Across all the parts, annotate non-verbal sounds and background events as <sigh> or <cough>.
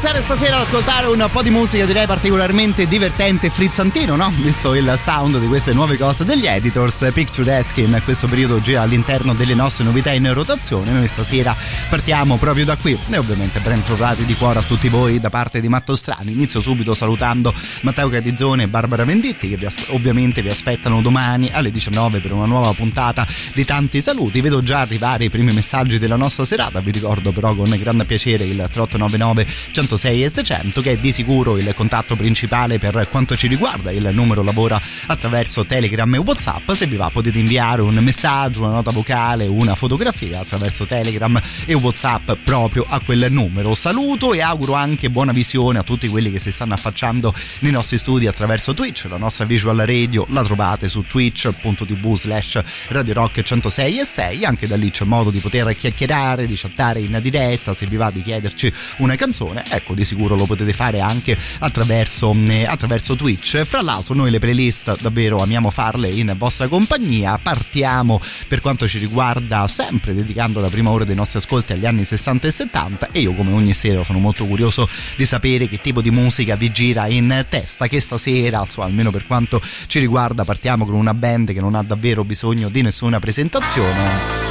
Iniziare stasera ad ascoltare un po' di musica direi particolarmente divertente e frizzantino, no? Visto il sound di queste nuove cose degli editors, Picturesque in questo periodo gira all'interno delle nostre novità in rotazione. Noi stasera partiamo proprio da qui e ovviamente ben trovati di cuore a tutti voi da parte di Matto Strani. Inizio subito salutando Matteo Catizzone e Barbara Venditti che vi as- ovviamente vi aspettano domani alle 19 per una nuova puntata di tanti saluti. Vedo già arrivare i primi messaggi della nostra serata, vi ricordo però con grande piacere il 3899 106 e 600 che è di sicuro il contatto principale per quanto ci riguarda. Il numero lavora attraverso Telegram e Whatsapp. Se vi va potete inviare un messaggio, una nota vocale, una fotografia attraverso Telegram e Whatsapp proprio a quel numero. Saluto e auguro anche buona visione a tutti quelli che si stanno affacciando nei nostri studi attraverso Twitch. La nostra visual radio la trovate su twitch.tv slash Radio Rock 106 e 6. Anche da lì c'è modo di poter chiacchierare, di chattare in diretta. Se vi va di chiederci una canzone, ecco di sicuro lo potete fare anche attraverso, eh, attraverso Twitch. Fra l'altro noi le playlist davvero amiamo farle in vostra compagnia, partiamo per quanto ci riguarda sempre dedicando la prima ora dei nostri ascolti agli anni 60 e 70 e io come ogni sera sono molto curioso di sapere che tipo di musica vi gira in testa, che stasera, insomma, almeno per quanto ci riguarda, partiamo con una band che non ha davvero bisogno di nessuna presentazione.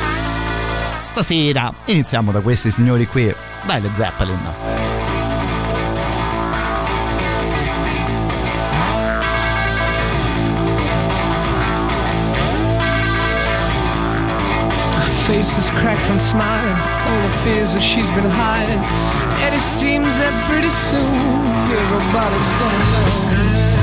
Stasera iniziamo da questi signori qui, dai Led Zeppelin. Face is cracked from smiling, all the fears that she's been hiding. And it seems that pretty soon everybody's gonna know.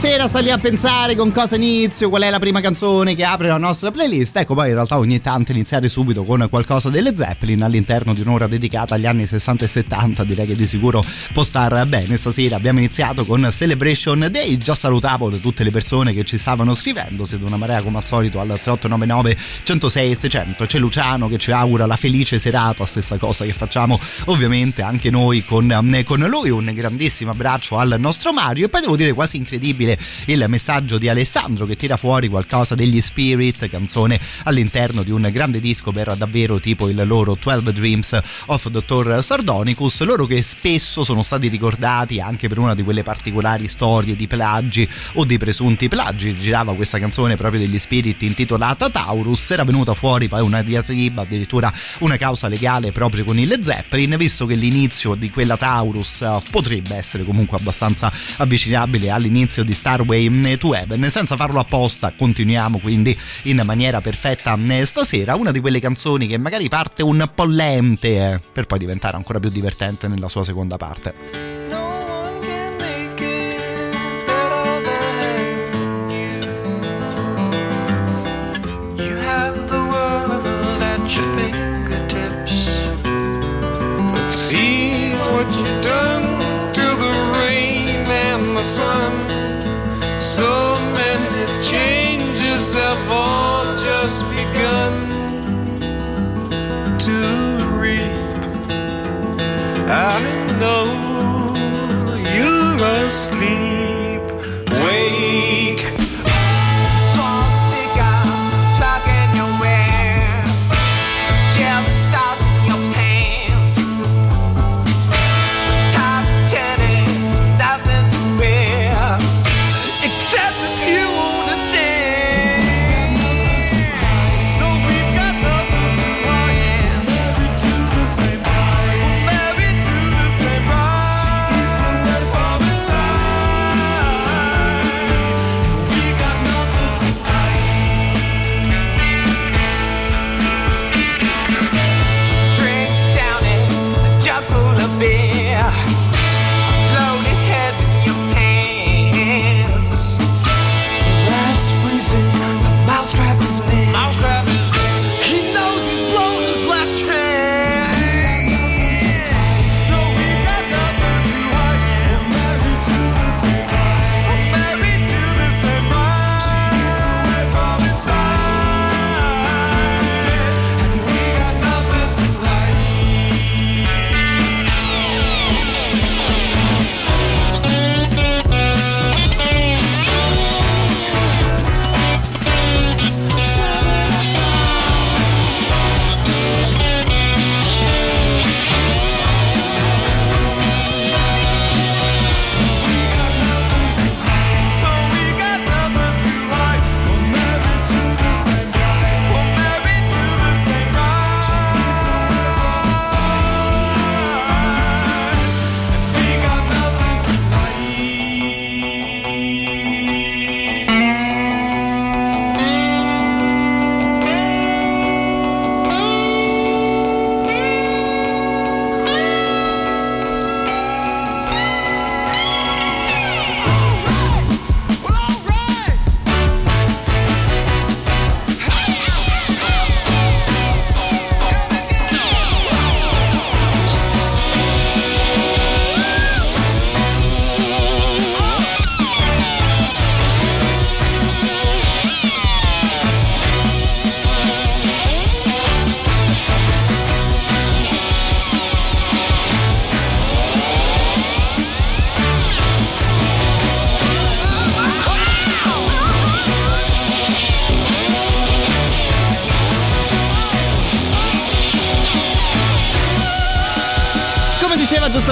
Sera sta lì a pensare con cosa inizio, qual è la prima canzone che apre la nostra playlist. Ecco, poi in realtà ogni tanto iniziare subito con qualcosa delle Zeppelin all'interno di un'ora dedicata agli anni 60 e 70, direi che di sicuro può star bene. Stasera abbiamo iniziato con Celebration Day. Già salutavo tutte le persone che ci stavano scrivendo, siete una marea come al solito al 3899 106 600. C'è Luciano che ci augura la felice serata, stessa cosa che facciamo ovviamente anche noi con, con lui. Un grandissimo abbraccio al nostro Mario e poi devo dire quasi incredibile il messaggio di Alessandro che tira fuori qualcosa degli Spirit, canzone all'interno di un grande disco per davvero tipo il loro 12 Dreams of Dr. Sardonicus, loro che spesso sono stati ricordati anche per una di quelle particolari storie di plagi o di presunti plagi. Girava questa canzone proprio degli Spirit intitolata Taurus, era venuta fuori poi una diatriba, addirittura una causa legale proprio con il Zeppelin, visto che l'inizio di quella Taurus potrebbe essere comunque abbastanza avvicinabile all'inizio di Starway to Heaven. Senza farlo apposta, continuiamo quindi in maniera perfetta eh, stasera. Una di quelle canzoni che magari parte un po' lente eh, per poi diventare ancora più divertente nella sua seconda parte. your fingertips. But see what you've done to the rain and the sun. So many changes have all just begun to reap. I know you're asleep.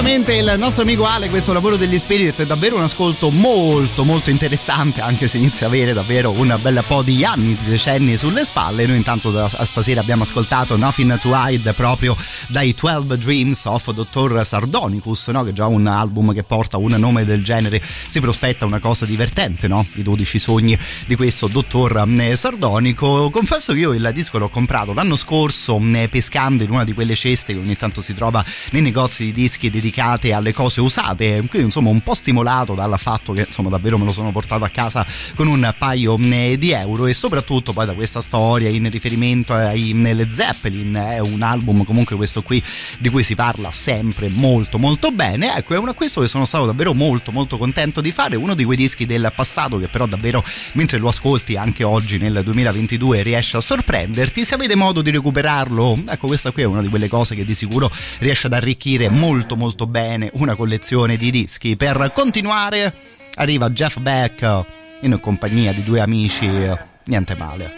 Giustamente il nostro amico Ale, questo lavoro degli Spirit è davvero un ascolto molto molto interessante, anche se inizia a avere davvero un bel po' di anni, di decenni sulle spalle. Noi intanto da, stasera abbiamo ascoltato Nothing to Hide proprio dai 12 Dreams of Dr. Sardonicus, no? che già un album che porta un nome del genere, si prospetta una cosa divertente, no? I 12 sogni di questo dottor eh, Sardonico. Confesso che io il disco l'ho comprato l'anno scorso eh, pescando in una di quelle ceste che ogni tanto si trova nei negozi di dischi dischi dedicati alle cose usate, quindi insomma un po' stimolato dal fatto che insomma davvero me lo sono portato a casa con un paio eh, di euro e soprattutto poi da questa storia in riferimento ai Led Zeppelin, è un album comunque questo qui di cui si parla sempre molto molto bene, ecco è un acquisto che sono stato davvero molto molto contento di fare, uno di quei dischi del passato che però davvero mentre lo ascolti anche oggi nel 2022 riesce a sorprenderti, se avete modo di recuperarlo, ecco questa qui è una di quelle cose che di sicuro riesce ad arricchire molto molto bene una collezione di dischi. Per continuare arriva Jeff Beck in compagnia di due amici, niente male.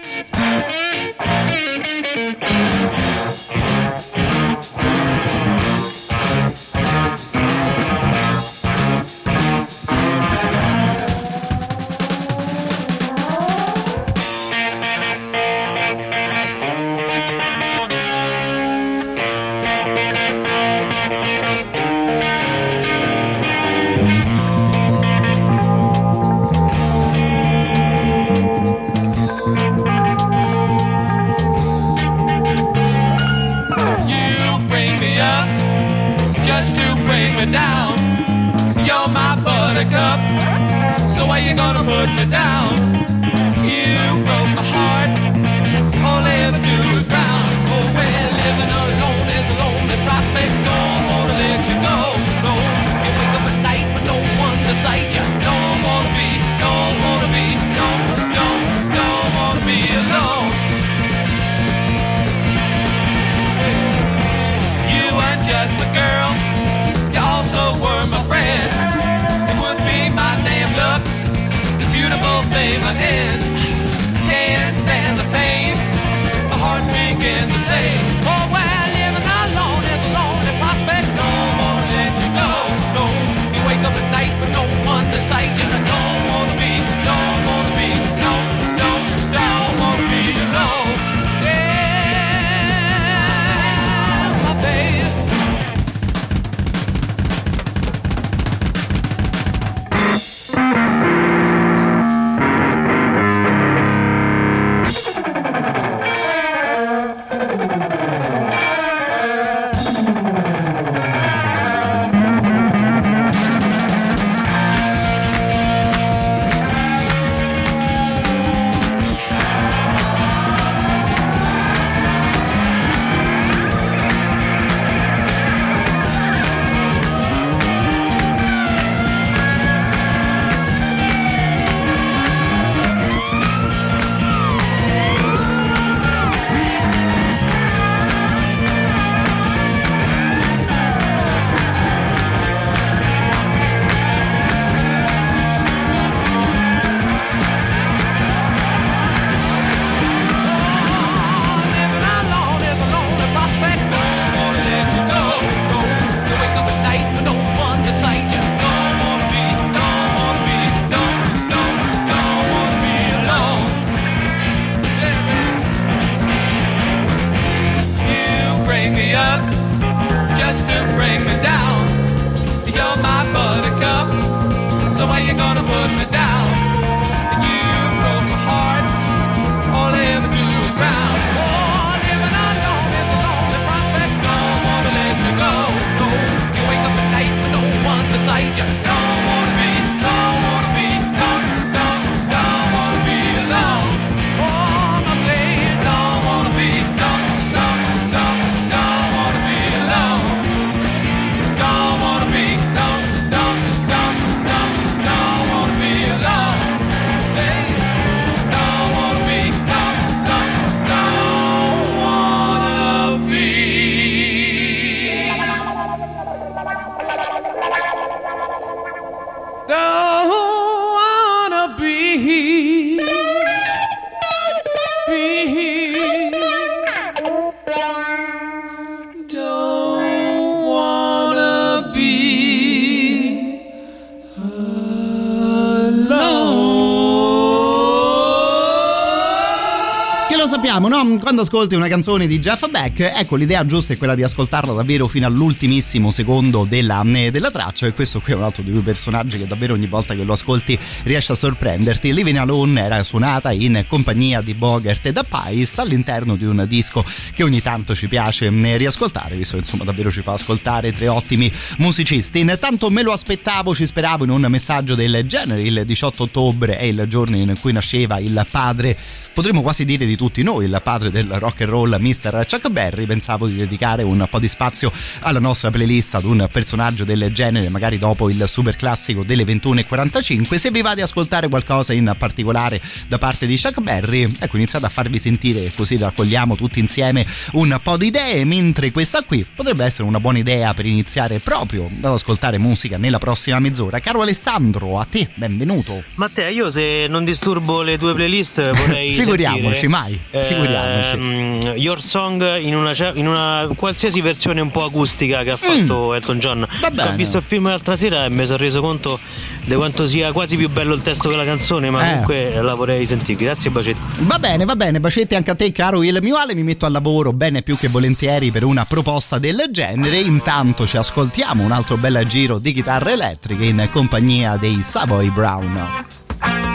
No? Quando ascolti una canzone di Jeff Beck, ecco l'idea giusta è quella di ascoltarla davvero fino all'ultimissimo secondo della, eh, della traccia. E questo qui è un altro di quei personaggi che davvero ogni volta che lo ascolti riesce a sorprenderti. Living Alone era suonata in compagnia di Bogart e da Pais all'interno di un disco che ogni tanto ci piace eh, riascoltare, visto che insomma davvero ci fa ascoltare tre ottimi musicisti. Intanto me lo aspettavo, ci speravo in un messaggio del genere. Il 18 ottobre è il giorno in cui nasceva il padre potremmo quasi dire di tutti noi, il padre del rock and roll, Mr. Chuck Berry. Pensavo di dedicare un po' di spazio alla nostra playlist ad un personaggio del genere, magari dopo il super classico delle 21.45. Se vi va di ascoltare qualcosa in particolare da parte di Chuck Berry, ecco, iniziate a farvi sentire così raccogliamo tutti insieme un po' di idee. Mentre questa qui potrebbe essere una buona idea per iniziare proprio ad ascoltare musica nella prossima mezz'ora. Caro Alessandro, a te, benvenuto. Matteo, io se non disturbo le tue playlist vorrei <laughs> figuriamoci sentire, mai. figuriamoci. Ehm, Your Song in una, in una, qualsiasi versione un po' acustica che ha fatto mm. Elton John. Ho visto il film l'altra sera e mi sono reso conto di quanto sia quasi più bello il testo che la canzone ma eh. comunque la vorrei sentire. Grazie bacetti. Va bene va bene bacetti anche a te caro il mio Ale mi metto al lavoro bene più che volentieri per una proposta del genere. Intanto ci ascoltiamo un altro bel giro di chitarre elettriche in compagnia dei Savoy Brown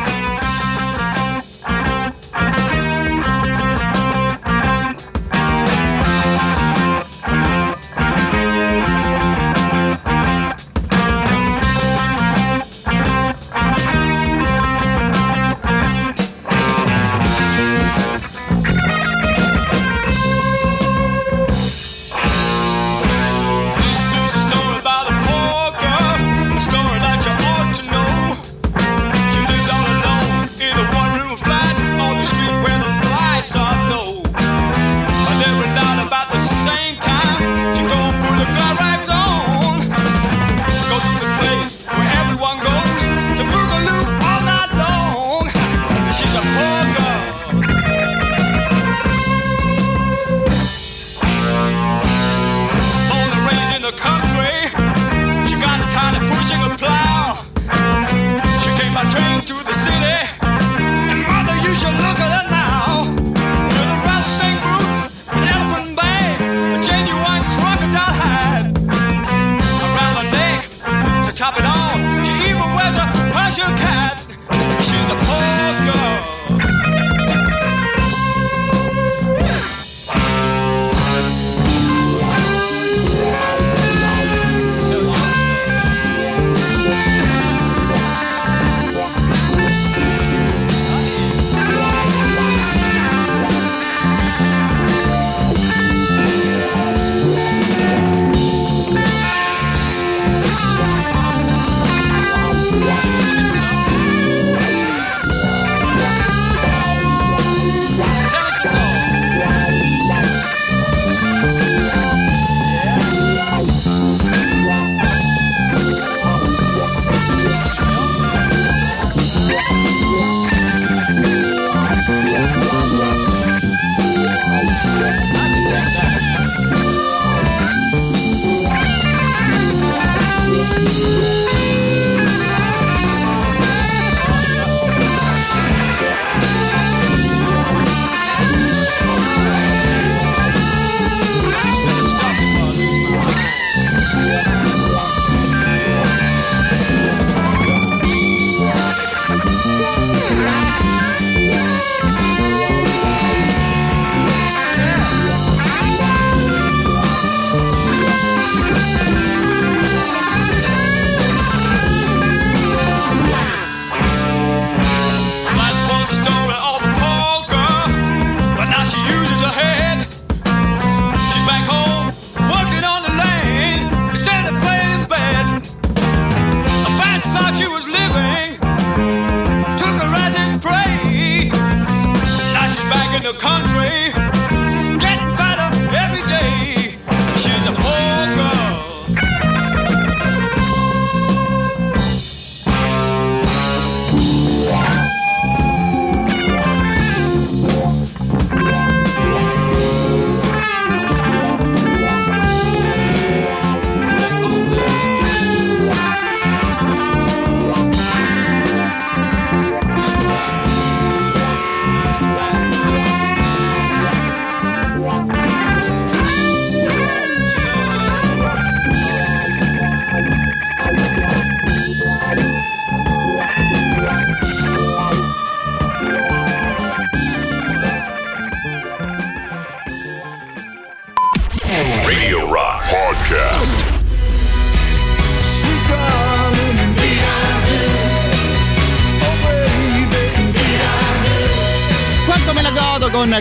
she's a poor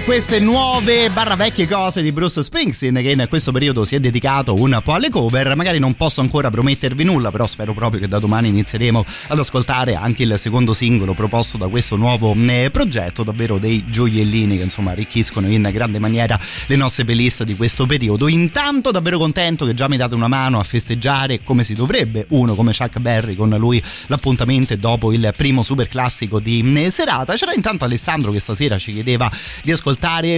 queste nuove barra vecchie cose di Bruce Springsteen che in questo periodo si è dedicato un po' alle cover. Magari non posso ancora promettervi nulla, però spero proprio che da domani inizieremo ad ascoltare anche il secondo singolo proposto da questo nuovo eh, progetto. Davvero dei gioiellini che insomma arricchiscono in grande maniera le nostre playlist di questo periodo. Intanto davvero contento che già mi date una mano a festeggiare come si dovrebbe uno come Chuck Berry con lui l'appuntamento dopo il primo super classico di eh, serata. C'era intanto Alessandro che stasera ci chiedeva di ascoltare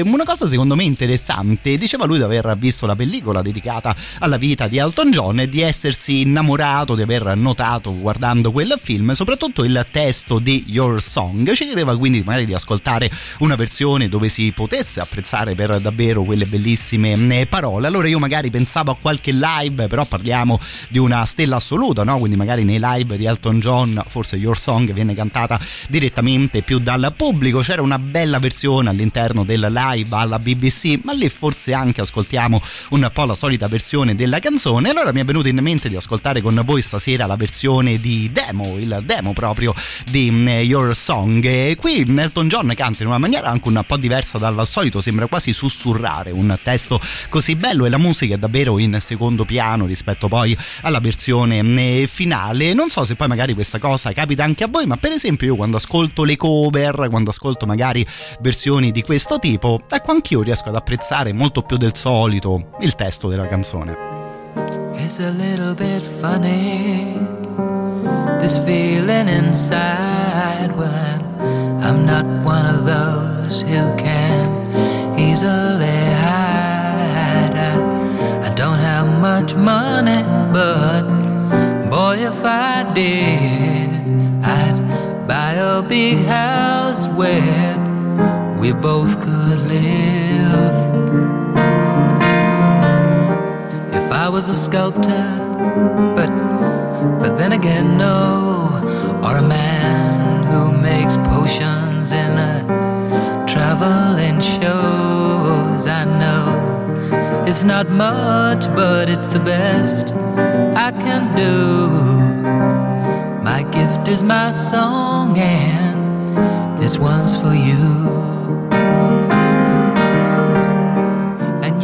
una cosa secondo me interessante. Diceva lui di aver visto la pellicola dedicata alla vita di Elton John e di essersi innamorato, di aver notato guardando quel film, soprattutto il testo di Your Song. Ci chiedeva quindi magari di ascoltare una versione dove si potesse apprezzare per davvero quelle bellissime eh, parole. Allora io magari pensavo a qualche live, però parliamo di una stella assoluta, no? Quindi magari nei live di Elton John forse Your Song viene cantata direttamente più dal pubblico. C'era una bella versione versione all'interno del live alla BBC, ma lì forse anche ascoltiamo un po' la solita versione della canzone. Allora mi è venuto in mente di ascoltare con voi stasera la versione di demo, il demo proprio di mm, Your Song. E qui Elton John canta in una maniera anche un po' diversa dal solito, sembra quasi sussurrare un testo così bello e la musica è davvero in secondo piano rispetto poi alla versione mm, finale. Non so se poi magari questa cosa capita anche a voi, ma per esempio io quando ascolto le cover, quando ascolto magari versioni di questo tipo, ecco anch'io riesco ad apprezzare molto più del solito il testo della canzone. It's a little bit funny This feeling inside Well I'm, I'm not one of those who can easily hide I, I don't have much money But boy if I did I'd buy a big house where we both could live. If I was a sculptor, but but then again, no, or a man who makes potions in a traveling shows. I know it's not much, but it's the best I can do. My gift is my song, and this one's for you.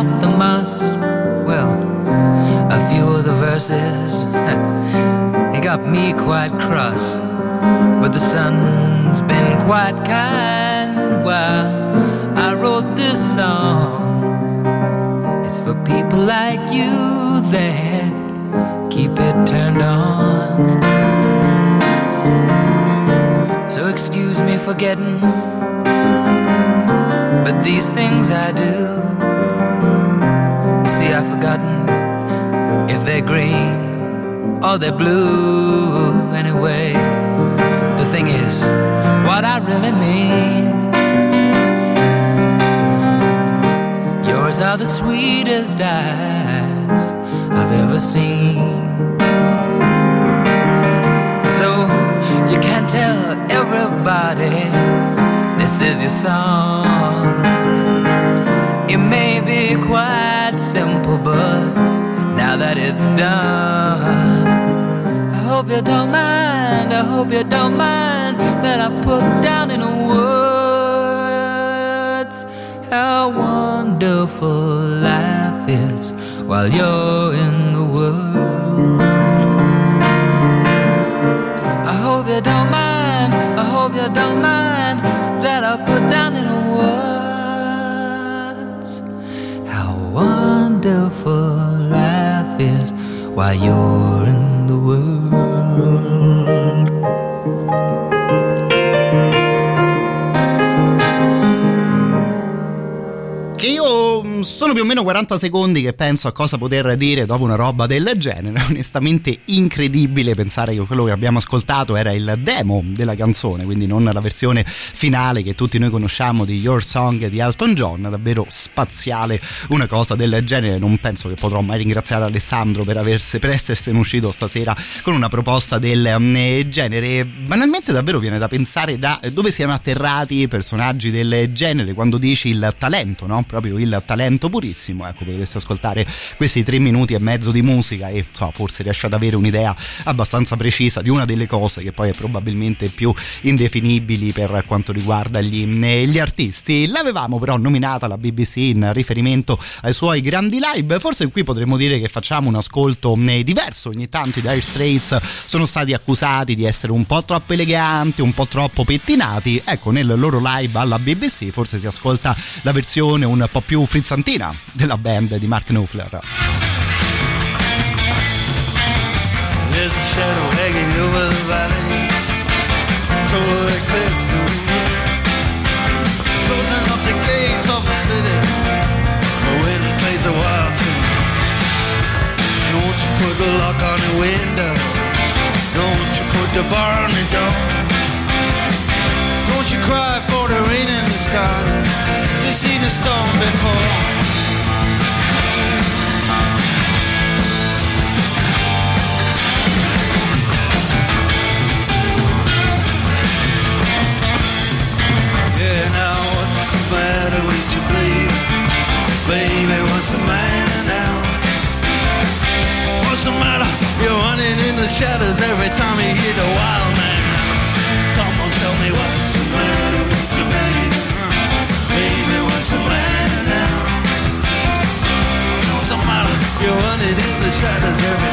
Off the moss. Well, a few of the verses, <laughs> it got me quite cross. But the sun's been quite kind while I wrote this song. It's for people like you that keep it turned on. So excuse me for getting but these things I do, I've forgotten if they're green or they're blue. Anyway, the thing is, what I really mean. Yours are the sweetest eyes I've ever seen. So you can tell everybody this is your song. It may be quite simple, but now that it's done, I hope you don't mind. I hope you don't mind that I put down in words how wonderful life is while you're in the world. I hope you don't mind. I hope you don't mind that I put down in words. While you're in Sono più o meno 40 secondi che penso a cosa poter dire dopo una roba del genere. <laughs> Onestamente incredibile pensare che quello che abbiamo ascoltato era il demo della canzone, quindi non la versione finale che tutti noi conosciamo di Your Song di Elton John. Davvero spaziale una cosa del genere. Non penso che potrò mai ringraziare Alessandro per, averse, per essersene uscito stasera con una proposta del mm, genere. Banalmente davvero viene da pensare da dove siano atterrati personaggi del genere quando dici il talento, no? Proprio il talento purissimo. Ecco, potreste ascoltare questi tre minuti e mezzo di musica e so, forse riesce ad avere un'idea abbastanza precisa di una delle cose che poi è probabilmente più indefinibili per quanto riguarda gli, gli artisti. L'avevamo però nominata la BBC in riferimento ai suoi grandi live. Forse qui potremmo dire che facciamo un ascolto diverso. Ogni tanto i Dire Straits sono stati accusati di essere un po' troppo eleganti, un po' troppo pettinati. Ecco, nel loro live alla BBC forse si ascolta la versione un po' più frizzantina della band di Mark Knopfler. Don't you put the lock on the window, don't you put the bar on the door. Don't you cry for the rain in the sky. You've seen a storm before. Yeah, now what's the matter with you, baby? What's the matter now? What's the matter? You're running in the shadows every time you hear the wild man. Come on, tell me what's You're running in the shadows every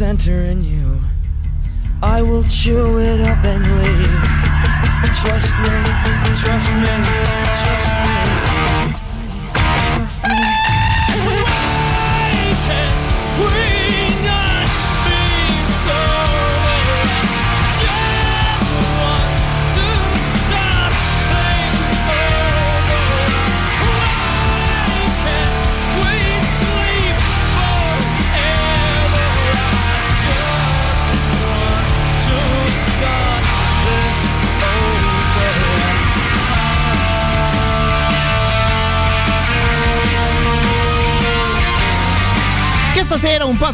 center in you. I will chew it up and leave. Trust me, trust me, trust me.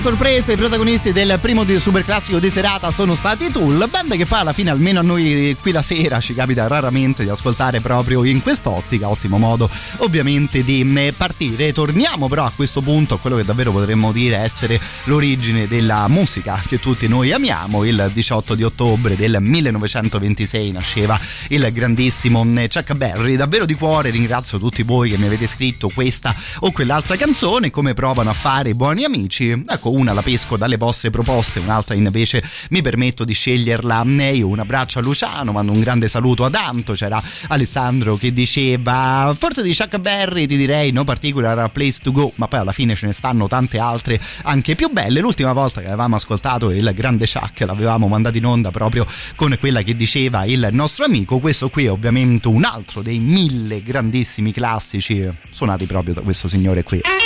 Sorpresa i protagonisti del primo super classico di serata sono stati Tool, band che poi alla fine almeno a noi qui la sera ci capita raramente di ascoltare proprio in quest'ottica, ottimo modo ovviamente di mm, partire. Torniamo però a questo punto a quello che davvero potremmo dire essere l'origine della musica che tutti noi amiamo. Il 18 di ottobre del 1926 nasceva il grandissimo mm, Chuck Berry. Davvero di cuore ringrazio tutti voi che mi avete scritto questa o quell'altra canzone, come provano a fare i buoni amici. Ecco, una la pesco dalle vostre proposte, un'altra invece mi permetto di sceglierla io. Un abbraccio a Luciano, mando un grande saluto ad Anto. C'era Alessandro che diceva: Forse di Chuck Berry ti direi no particular place to go, ma poi alla fine ce ne stanno tante altre anche più belle. L'ultima volta che avevamo ascoltato il grande Chuck l'avevamo mandato in onda proprio con quella che diceva il nostro amico. Questo qui è ovviamente un altro dei mille grandissimi classici suonati proprio da questo signore qui.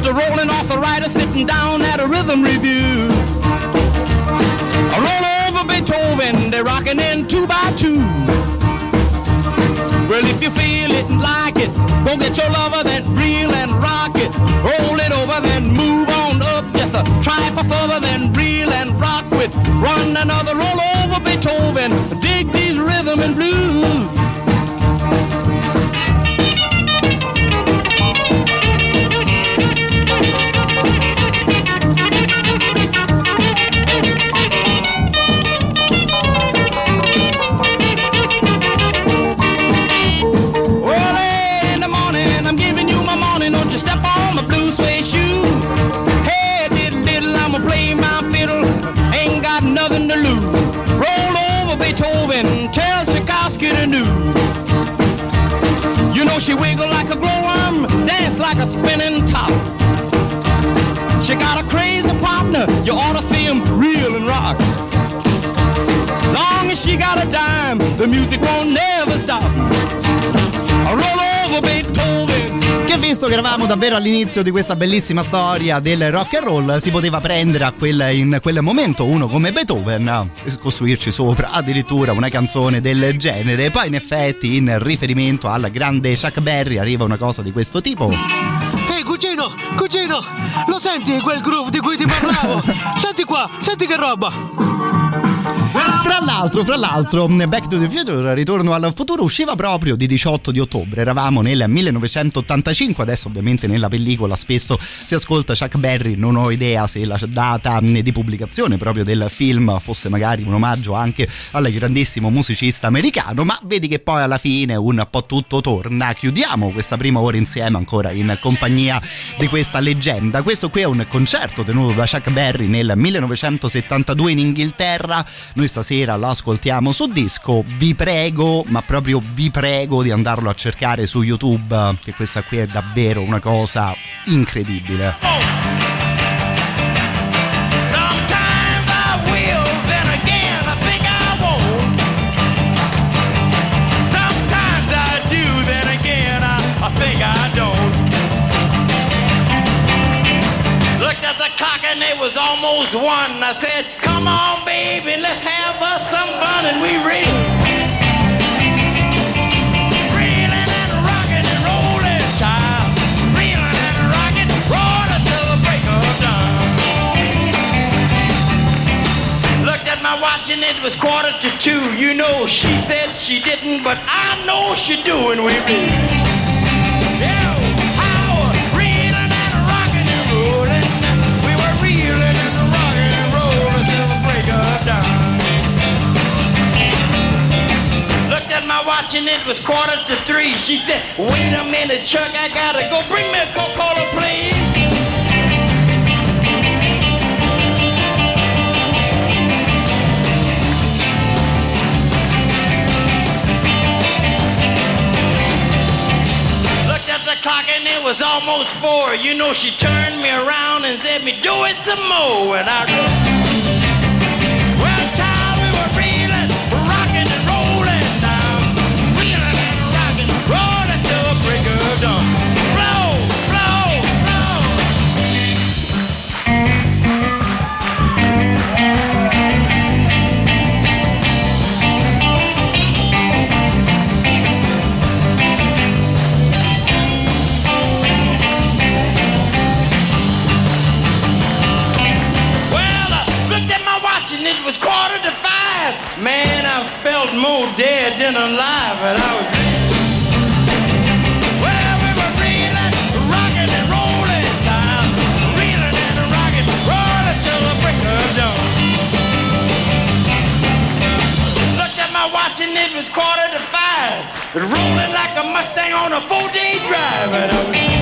The rolling off the rider sitting down at a rhythm review. I roll over Beethoven, they're rocking in two by two. Well, if you feel it and like it, go get your lover, then reel and rock it. Roll it over, then move on up. Yes, sir. Try for further, then reel and rock with. Run another roll over Beethoven. Dig these rhythm and blues. Got a dime, the music won't never stop. Roll over Beethoven. Che visto che eravamo davvero all'inizio di questa bellissima storia del rock and roll, si poteva prendere quel, in quel momento uno come Beethoven e costruirci sopra addirittura una canzone del genere. Poi, in effetti, in riferimento al grande Chuck Berry, arriva una cosa di questo tipo. Ehi, cugino, cugino, lo senti quel groove di cui ti parlavo? <laughs> senti qua, senti che roba! Fra l'altro, fra l'altro, Back to the Future, Ritorno al futuro, usciva proprio di 18 di ottobre. Eravamo nel 1985. Adesso, ovviamente, nella pellicola spesso si ascolta Chuck Berry. Non ho idea se la data di pubblicazione proprio del film fosse magari un omaggio anche al grandissimo musicista americano. Ma vedi che poi alla fine un po' tutto torna. Chiudiamo questa prima ora insieme ancora in compagnia di questa leggenda. Questo qui è un concerto tenuto da Chuck Berry nel 1972 in Inghilterra. Noi stasera lo ascoltiamo su disco. Vi prego, ma proprio vi prego di andarlo a cercare su YouTube, che questa qui è davvero una cosa incredibile. it was almost one. I said, Come on, We. Reeling and and child. And the break of dawn. Looked at my watch and it was quarter to two. You know, she said she didn't, but I know she do. And we read. my watch and it was quarter to three. She said, wait a minute, Chuck, I gotta go. Bring me a Coca-Cola, please. Clock and it was almost four. You know, she turned me around and said me, do it some more. And I... was quarter to five. Man, I felt more dead than alive, but I was. Well, we were and child. And till the break of dawn. Looked at my watch and it was quarter to five. Rolling like a Mustang on a four-day drive, but I was.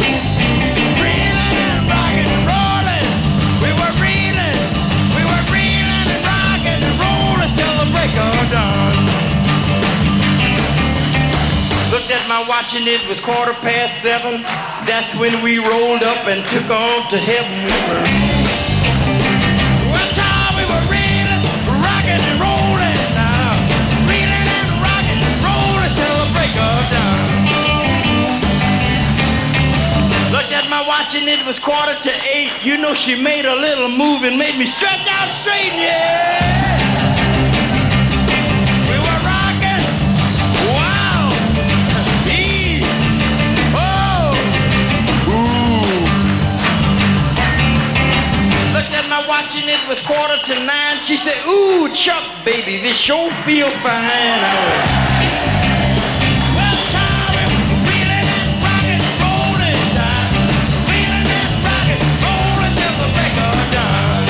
at my watch and it was quarter past seven. That's when we rolled up and took off to heaven. We were. Well, we were and now. And till the break of dawn. Looked at my watch and it was quarter to eight. You know she made a little move and made me stretch out straight, yeah. Looked at my watch and it was quarter to nine. She said, Ooh, Chuck, baby, this sure feel fine. Well, child, we're reeling and rocking, rolling down. Reeling and rocking, rolling till the break of dawn.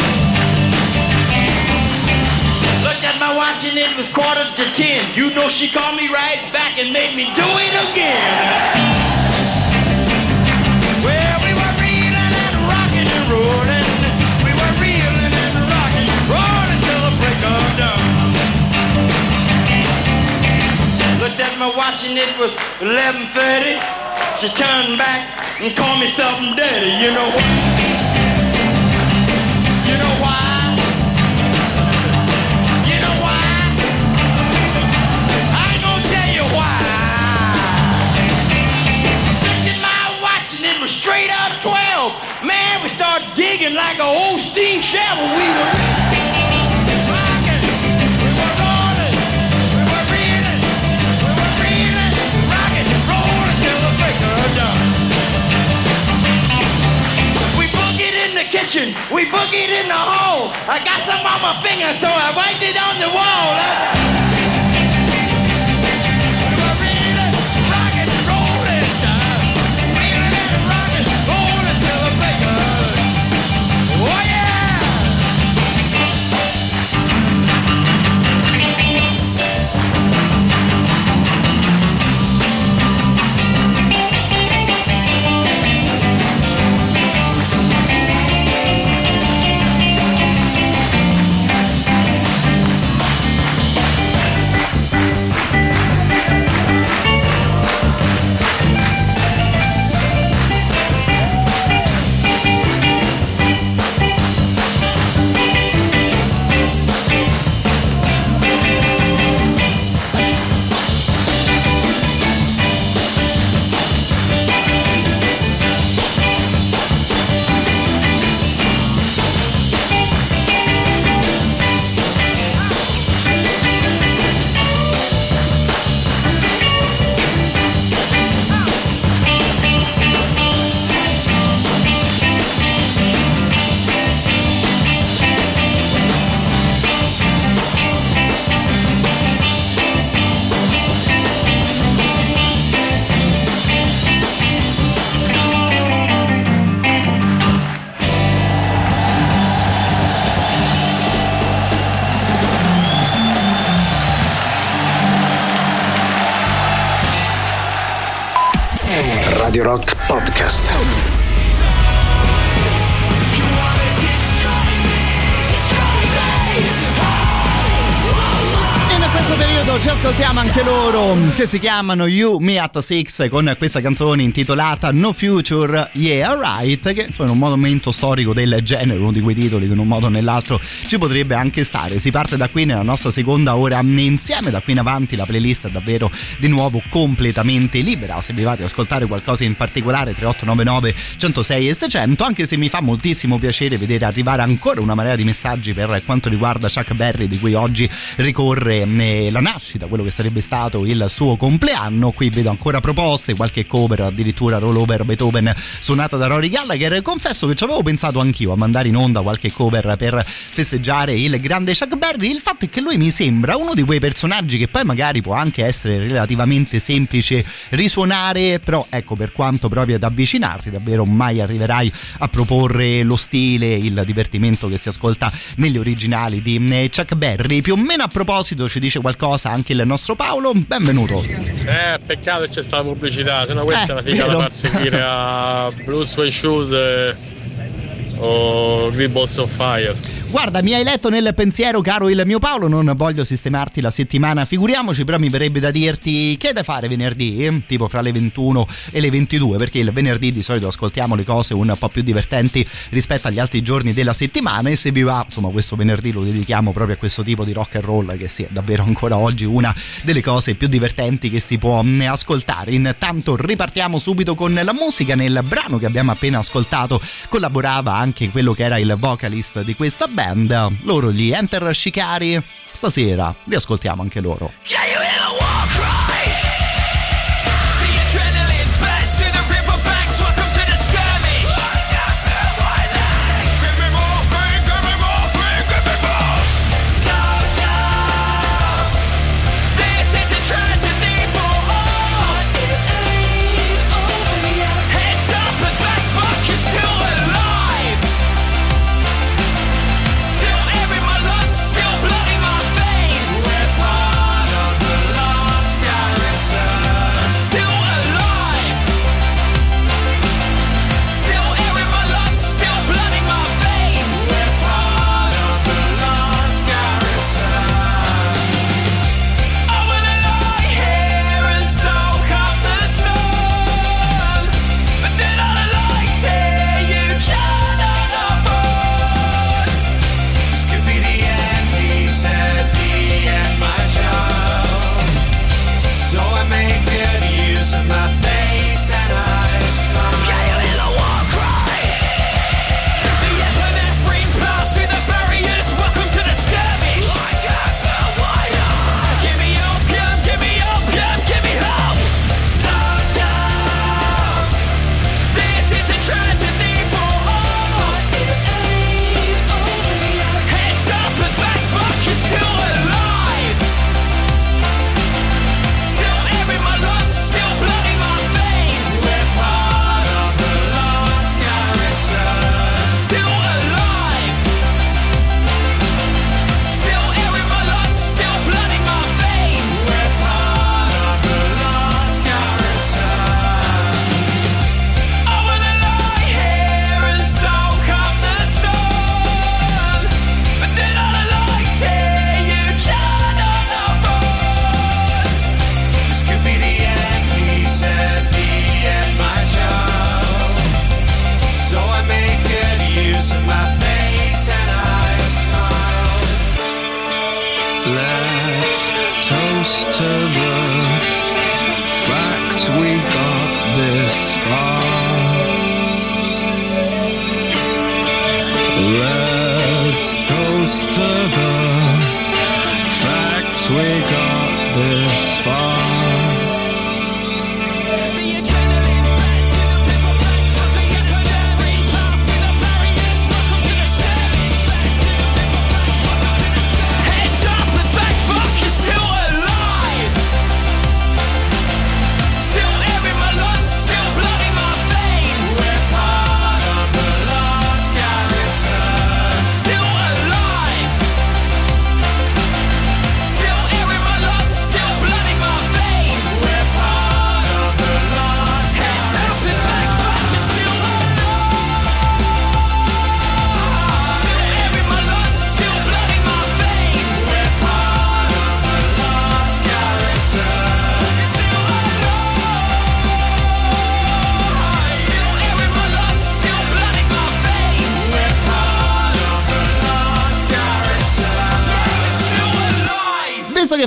Looked at my watch and it was quarter to ten. You know she called me right back and made me do it again. Looked at my watch and it was 11:30. She turned back and called me something dirty. You know what? You know why? You know why? I ain't gonna tell you why. At my it was straight up 12. Man, we started digging like a old steam shovel. We were kitchen, we boogied in the hall. I got some on my finger, so I wiped it on the wall. Rock ascoltiamo anche loro che si chiamano You Me at Six con questa canzone intitolata No Future Yeah Right che insomma, in un momento storico del genere, uno di quei titoli che in un modo o nell'altro ci potrebbe anche stare. Si parte da qui nella nostra seconda ora insieme, da qui in avanti la playlist è davvero di nuovo completamente libera. Se vi di ascoltare qualcosa in particolare 3899 106 e 600, anche se mi fa moltissimo piacere vedere arrivare ancora una marea di messaggi per quanto riguarda Chuck Berry di cui oggi ricorre eh, la nascita, quello che sarebbe stato il suo compleanno. Qui vedo ancora proposte, qualche cover, addirittura rollover Beethoven suonata da Rory Gallagher. Confesso che ci avevo pensato anch'io a mandare in onda qualche cover per festeggiare il grande Chuck Berry. Il fatto è che lui mi sembra uno di quei personaggi che poi magari può anche essere relativamente semplice risuonare, però ecco per quanto proprio ad avvicinarti davvero mai arriverai a proporre lo stile, il divertimento che si ascolta negli originali di Chuck Berry. Più o meno a proposito ci dice qualcosa anche il nostro Paolo. Benvenuto. Eh, peccato che c'è stata pubblicità, sennò questa eh, è una figa da far seguire a Blue Suede Shoes eh, o Green Balls of Fire. Guarda, mi hai letto nel pensiero, caro il mio Paolo. Non voglio sistemarti la settimana, figuriamoci, però mi verrebbe da dirti che è da fare venerdì, tipo fra le 21 e le 22, perché il venerdì di solito ascoltiamo le cose un po' più divertenti rispetto agli altri giorni della settimana. E se vi va, insomma, questo venerdì lo dedichiamo proprio a questo tipo di rock and roll, che sì, è davvero ancora oggi una delle cose più divertenti che si può ascoltare. Intanto ripartiamo subito con la musica. Nel brano che abbiamo appena ascoltato collaborava anche quello che era il vocalist di questa band band, loro gli Enter Shikari, stasera li ascoltiamo anche loro.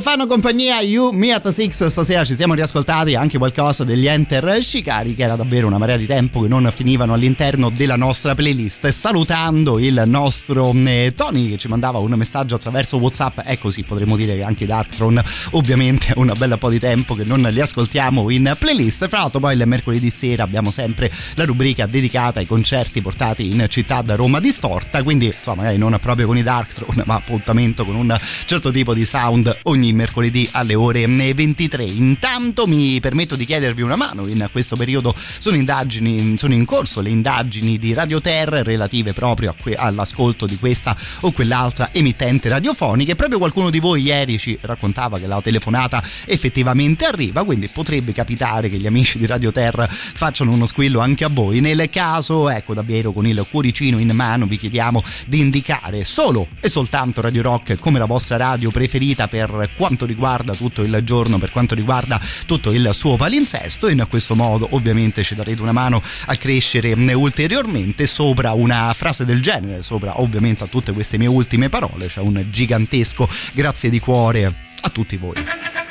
Fanno compagnia You, Me at Six stasera. Ci siamo riascoltati anche qualcosa degli Enter Shikari che era davvero una marea di tempo che non finivano all'interno della nostra playlist. Salutando il nostro eh, Tony che ci mandava un messaggio attraverso Whatsapp. E così potremmo dire che anche Darktron ovviamente è un bel po' di tempo che non li ascoltiamo in playlist. Fra l'altro poi il mercoledì sera abbiamo sempre la rubrica dedicata ai concerti portati in città da Roma distorta. Quindi insomma magari non proprio con i Darktron ma appuntamento con un certo tipo di sound ogni mercoledì alle ore 23. Intanto mi permetto di chiedervi una mano, in questo periodo sono indagini, sono in corso le indagini di Radio Terra relative proprio que- all'ascolto di questa o quell'altra emittente radiofonica e proprio qualcuno di voi ieri ci raccontava che la telefonata effettivamente arriva, quindi potrebbe capitare che gli amici di Radio Terra facciano uno squillo anche a voi. Nel caso, ecco davvero con il cuoricino in mano vi chiediamo di indicare solo e soltanto Radio Rock come la vostra radio preferita per quanto riguarda tutto il giorno, per quanto riguarda tutto il suo palinsesto in questo modo ovviamente ci darete una mano a crescere ulteriormente sopra una frase del genere, sopra ovviamente a tutte queste mie ultime parole, c'è un gigantesco grazie di cuore a tutti voi.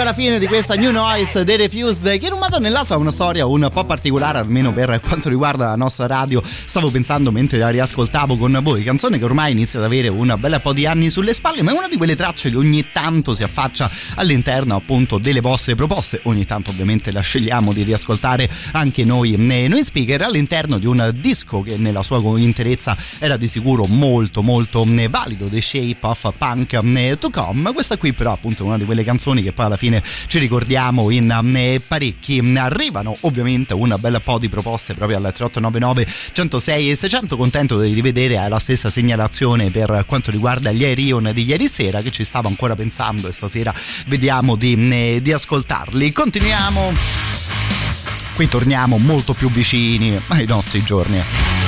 Alla fine di questa New Noise dei Refused che in un modo o nell'altro ha una storia un po' particolare almeno per quanto riguarda la nostra radio. Stavo pensando mentre la riascoltavo con voi canzone che ormai inizia ad avere un bel po' di anni sulle spalle ma è una di quelle tracce che ogni tanto si affaccia all'interno appunto delle vostre proposte. Ogni tanto ovviamente la scegliamo di riascoltare anche noi. Noi speaker all'interno di un disco che nella sua interezza era di sicuro molto molto valido The Shape of Punk to Come. Questa qui però appunto è una di quelle canzoni che poi alla fine ci ricordiamo in um, parecchi. Arrivano ovviamente un bel po' di proposte proprio al 3899 106 e 600. Contento di rivedere la stessa segnalazione per quanto riguarda gli Aerion di ieri sera che ci stavo ancora pensando e stasera vediamo di, mm, di ascoltarli. Continuiamo. Qui torniamo molto più vicini ai nostri giorni.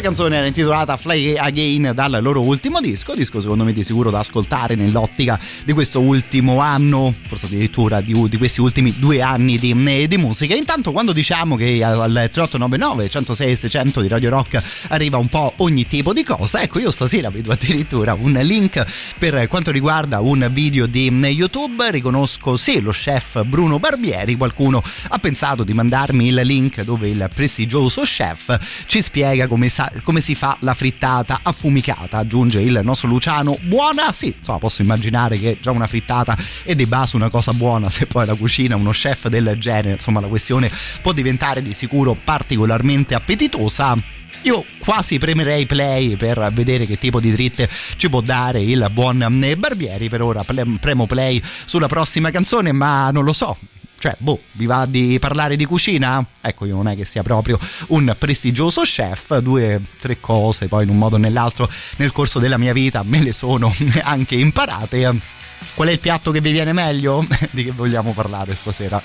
La canzone era intitolata Fly Again dal loro ultimo disco, disco secondo me di sicuro da ascoltare nell'ottica di questo ultimo anno, forse addirittura di, di questi ultimi due anni di, eh, di, musica. Intanto quando diciamo che al 3899 106 600 di Radio Rock arriva un po' ogni tipo di cosa, ecco io stasera vedo addirittura un link per quanto riguarda un video di eh, YouTube, riconosco sì lo chef Bruno Barbieri, qualcuno ha pensato di mandarmi il link dove il prestigioso chef ci spiega come sa come si fa la frittata affumicata, aggiunge il nostro Luciano. Buona? Sì, insomma, posso immaginare che già una frittata è di base una cosa buona, se poi la cucina uno chef del genere, insomma, la questione può diventare di sicuro particolarmente appetitosa. Io quasi premerei play per vedere che tipo di dritte ci può dare il buon Barbieri. Per ora premo play sulla prossima canzone, ma non lo so. Cioè, boh, vi va di parlare di cucina? Ecco, io non è che sia proprio un prestigioso chef, due, tre cose, poi in un modo o nell'altro nel corso della mia vita me le sono <laughs> anche imparate. Qual è il piatto che vi viene meglio? <laughs> di che vogliamo parlare stasera?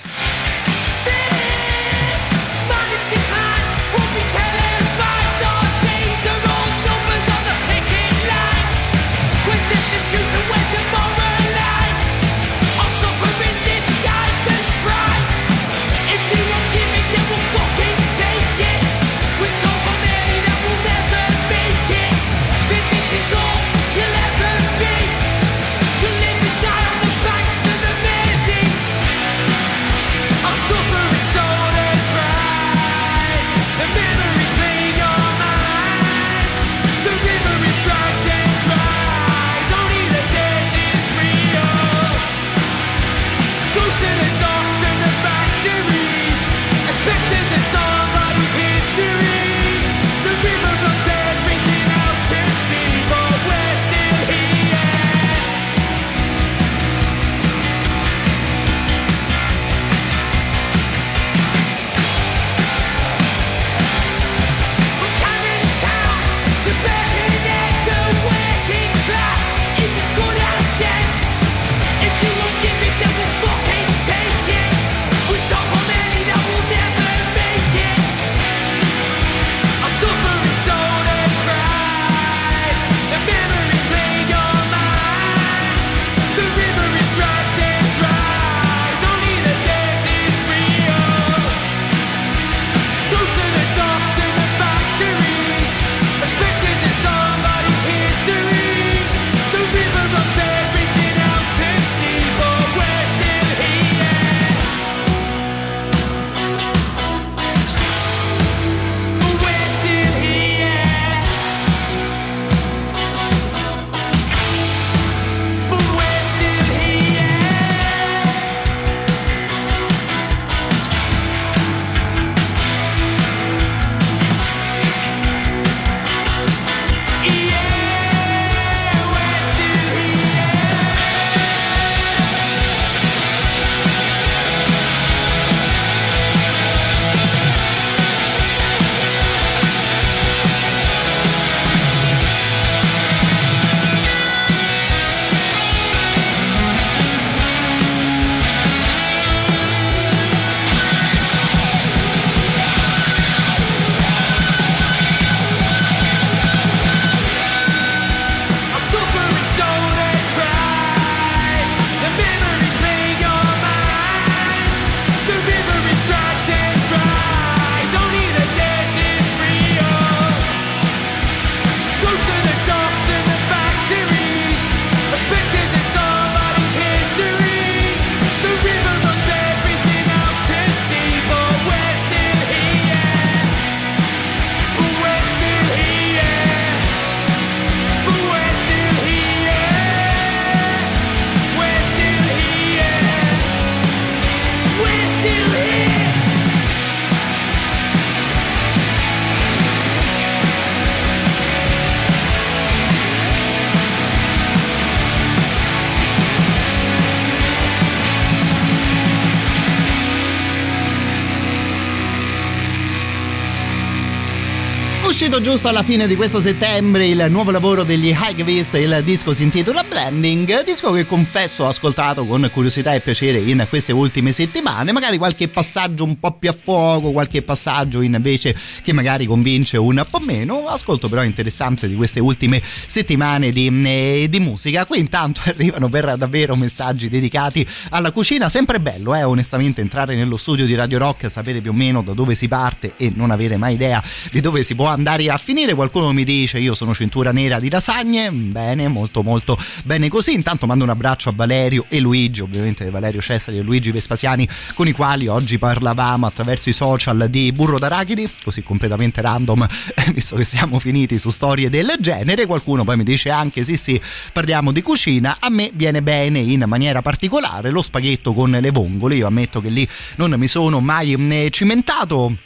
Uscito giusto alla fine di questo settembre il nuovo lavoro degli Highways, il disco si intitola Blending, disco che confesso ho ascoltato con curiosità e piacere in queste ultime settimane, magari qualche passaggio un po' più a fuoco, qualche passaggio invece che magari convince un po' meno, ascolto però interessante di queste ultime settimane di, eh, di musica. Qui intanto <laughs> arrivano per davvero messaggi dedicati alla cucina, sempre bello eh, onestamente entrare nello studio di Radio Rock, sapere più o meno da dove si parte e non avere mai idea di dove si può andare andare a finire. Qualcuno mi dice io sono cintura nera di lasagne, bene, molto molto bene così. Intanto mando un abbraccio a Valerio e Luigi, ovviamente Valerio Cesari e Luigi Vespasiani, con i quali oggi parlavamo attraverso i social di Burro d'Arachidi, così completamente random, <laughs> visto che siamo finiti su storie del genere. Qualcuno poi mi dice anche sì sì, parliamo di cucina, a me viene bene in maniera particolare lo spaghetto con le vongole, io ammetto che lì non mi sono mai mm, cimentato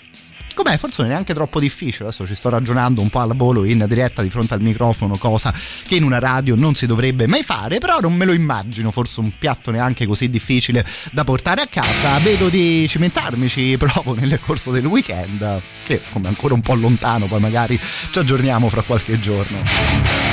Com'è? Forse non è neanche troppo difficile. Adesso ci sto ragionando un po' al volo in diretta di fronte al microfono, cosa che in una radio non si dovrebbe mai fare. Però non me lo immagino, forse un piatto neanche così difficile da portare a casa. Vedo di cimentarmi, ci provo nel corso del weekend, che insomma è ancora un po' lontano, poi magari ci aggiorniamo fra qualche giorno.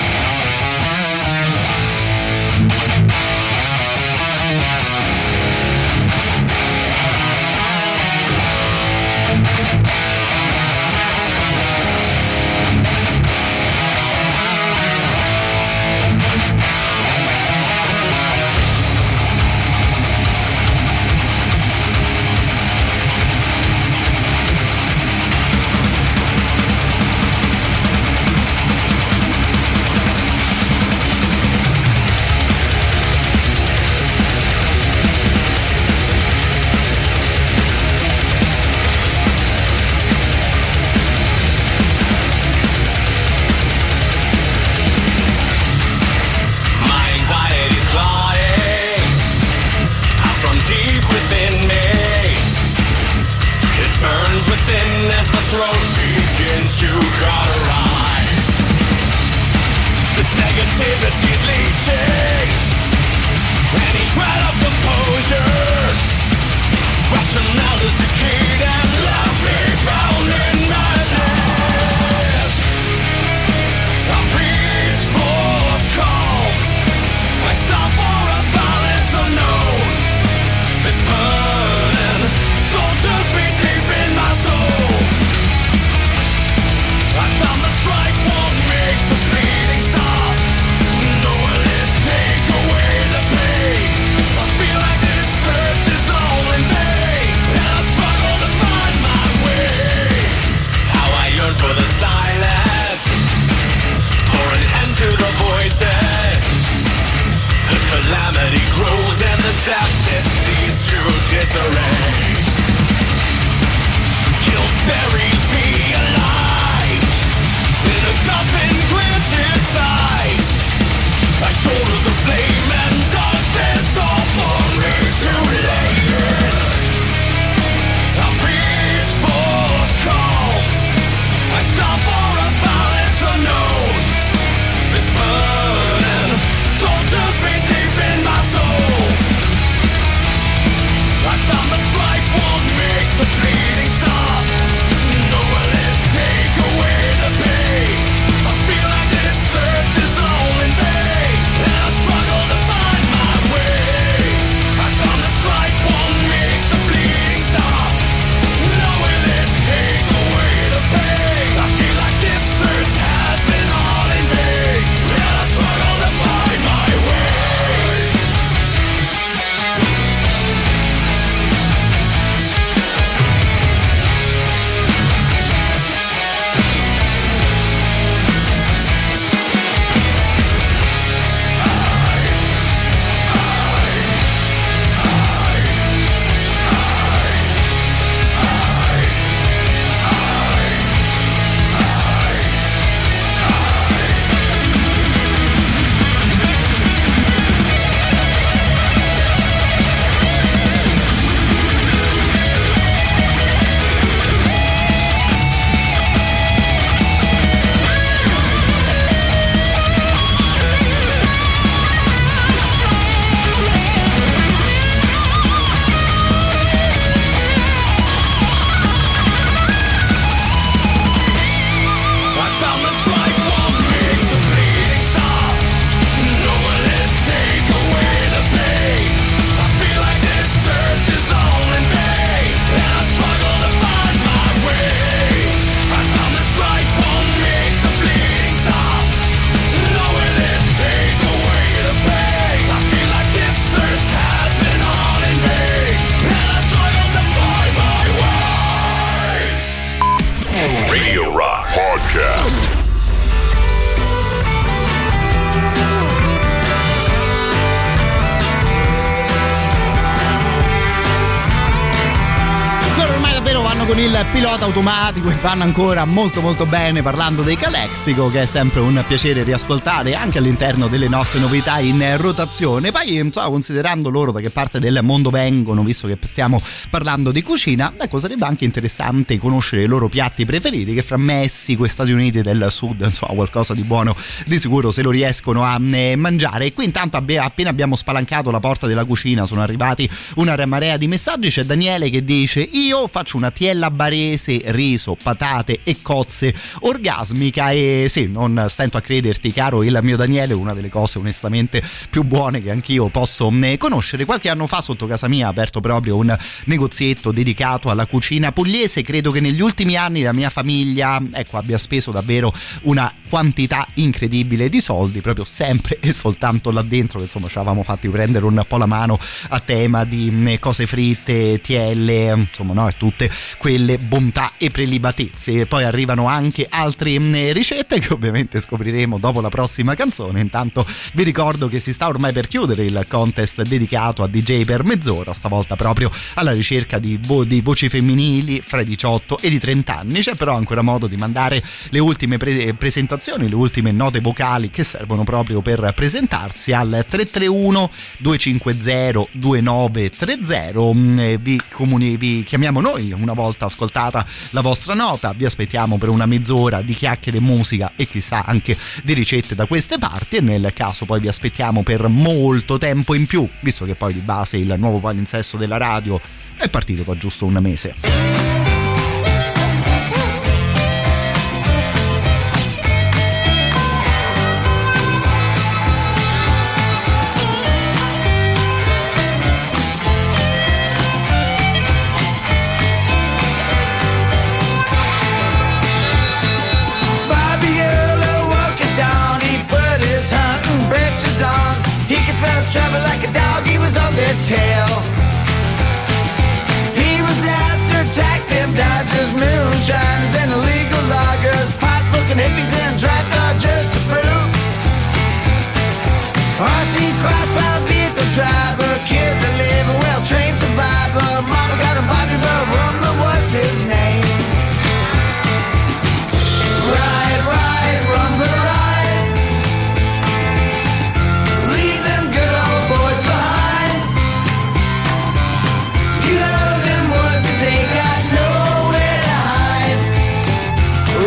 Automatico e vanno ancora molto molto bene parlando dei Calexico che è sempre un piacere riascoltare anche all'interno delle nostre novità in rotazione. Poi insomma considerando loro da che parte del mondo vengono visto che stiamo parlando di cucina ecco sarebbe anche interessante conoscere i loro piatti preferiti che fra Messico e Stati Uniti del Sud insomma qualcosa di buono di sicuro se lo riescono a eh, mangiare. E qui intanto appena abbiamo spalancato la porta della cucina sono arrivati una marea di messaggi. C'è Daniele che dice io faccio una tiella barese riso patate e cozze orgasmica e sì non stento a crederti caro il mio Daniele una delle cose onestamente più buone che anch'io posso eh, conoscere. Qualche anno fa sotto casa mia ha aperto proprio un negozietto dedicato alla cucina pugliese. Credo che negli ultimi anni la mia famiglia ecco abbia speso davvero una quantità incredibile di soldi proprio sempre e soltanto là dentro. Insomma ci avevamo fatti prendere un po' la mano a tema di mm, cose fritte TL insomma no tutte quelle bontà e prelibatezze. Poi arrivano anche altre mm, ricette che ovviamente scopriremo dopo la prossima canzone. Intanto vi ricordo che si sta ormai per chiudere il contest dedicato a DJ per mezz'ora stavolta proprio alla ricerca di, vo- di voci femminili fra i 18 e i 30 anni c'è però ancora modo di mandare le ultime pre- presentazioni le ultime note vocali che servono proprio per presentarsi al 331 250 2930 vi, comuni- vi chiamiamo noi una volta ascoltata la vostra nota. Vi aspettiamo per una mezz'ora di chiacchiere musica e chissà anche di ricette da queste parti. E nel caso poi vi aspettiamo per molto tempo in più visto che poi di base il nuovo palinsesto della radio è partito da giusto un mese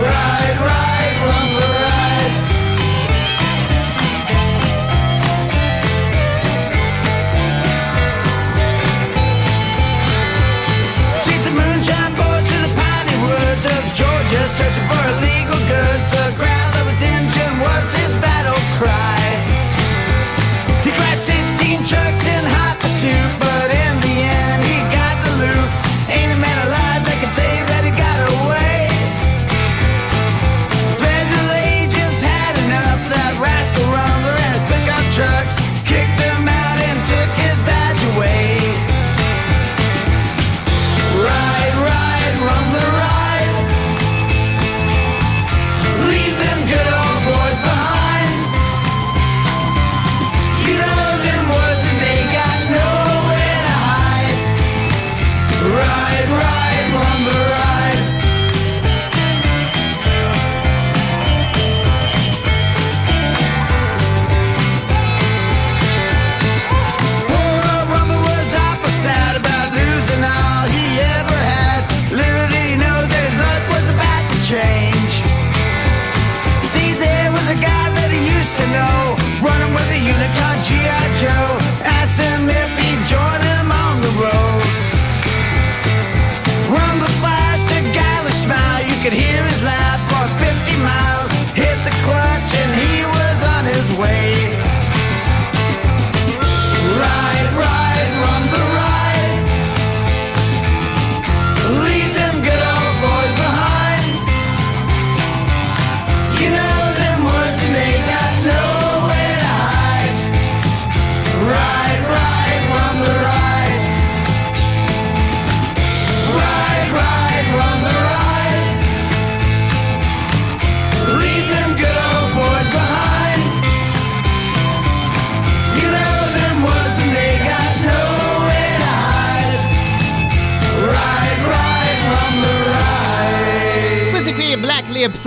right.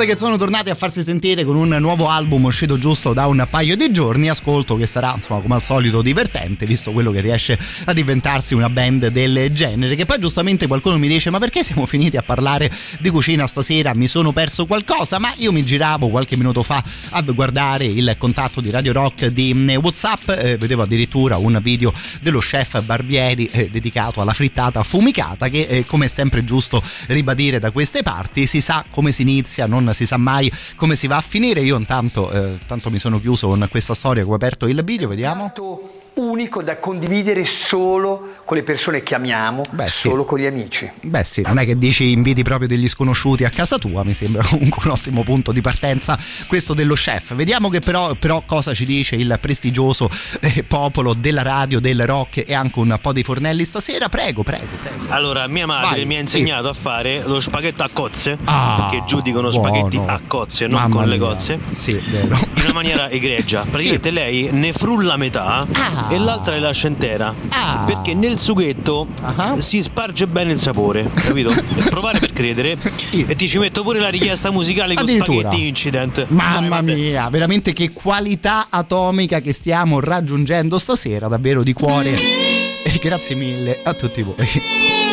Che sono tornati a farsi sentire con un nuovo album uscito giusto da un paio di giorni. Ascolto che sarà, insomma, come al solito divertente, visto quello che riesce a diventarsi una band del genere. Che poi giustamente qualcuno mi dice: Ma perché siamo finiti a parlare di cucina stasera? Mi sono perso qualcosa. Ma io mi giravo qualche minuto fa a guardare il contatto di Radio Rock di mm, WhatsApp. Eh, vedevo addirittura un video dello chef Barbieri eh, dedicato alla frittata affumicata. Che, eh, come sempre giusto ribadire da queste parti, si sa come si inizia, non si sa mai come si va a finire. Io intanto eh, tanto mi sono chiuso con questa storia che ho aperto il video, vediamo unico da condividere solo con le persone che amiamo, Beh, solo sì. con gli amici. Beh sì, non è che dici inviti proprio degli sconosciuti a casa tua, mi sembra <laughs> comunque un ottimo punto di partenza questo dello chef. Vediamo che però, però cosa ci dice il prestigioso eh, popolo della radio, del rock e anche un po' di fornelli stasera. Prego, prego, prego. Allora, mia madre Vai, mi ha insegnato sì. a fare lo spaghetto a cozze, ah, perché giudicano buono. spaghetti a cozze, non Mamma con le cozze. Sì, vero. In una maniera egregia. Praticamente sì. lei ne frulla metà. Ah e l'altra è la centera. Ah. Perché nel sughetto uh-huh. si sparge bene il sapore, capito? <laughs> provare per credere. Sì. E ti ci metto pure la richiesta musicale con spaghetti incident. Mamma mia, veramente che qualità atomica che stiamo raggiungendo stasera, davvero di cuore. E grazie mille a tutti voi.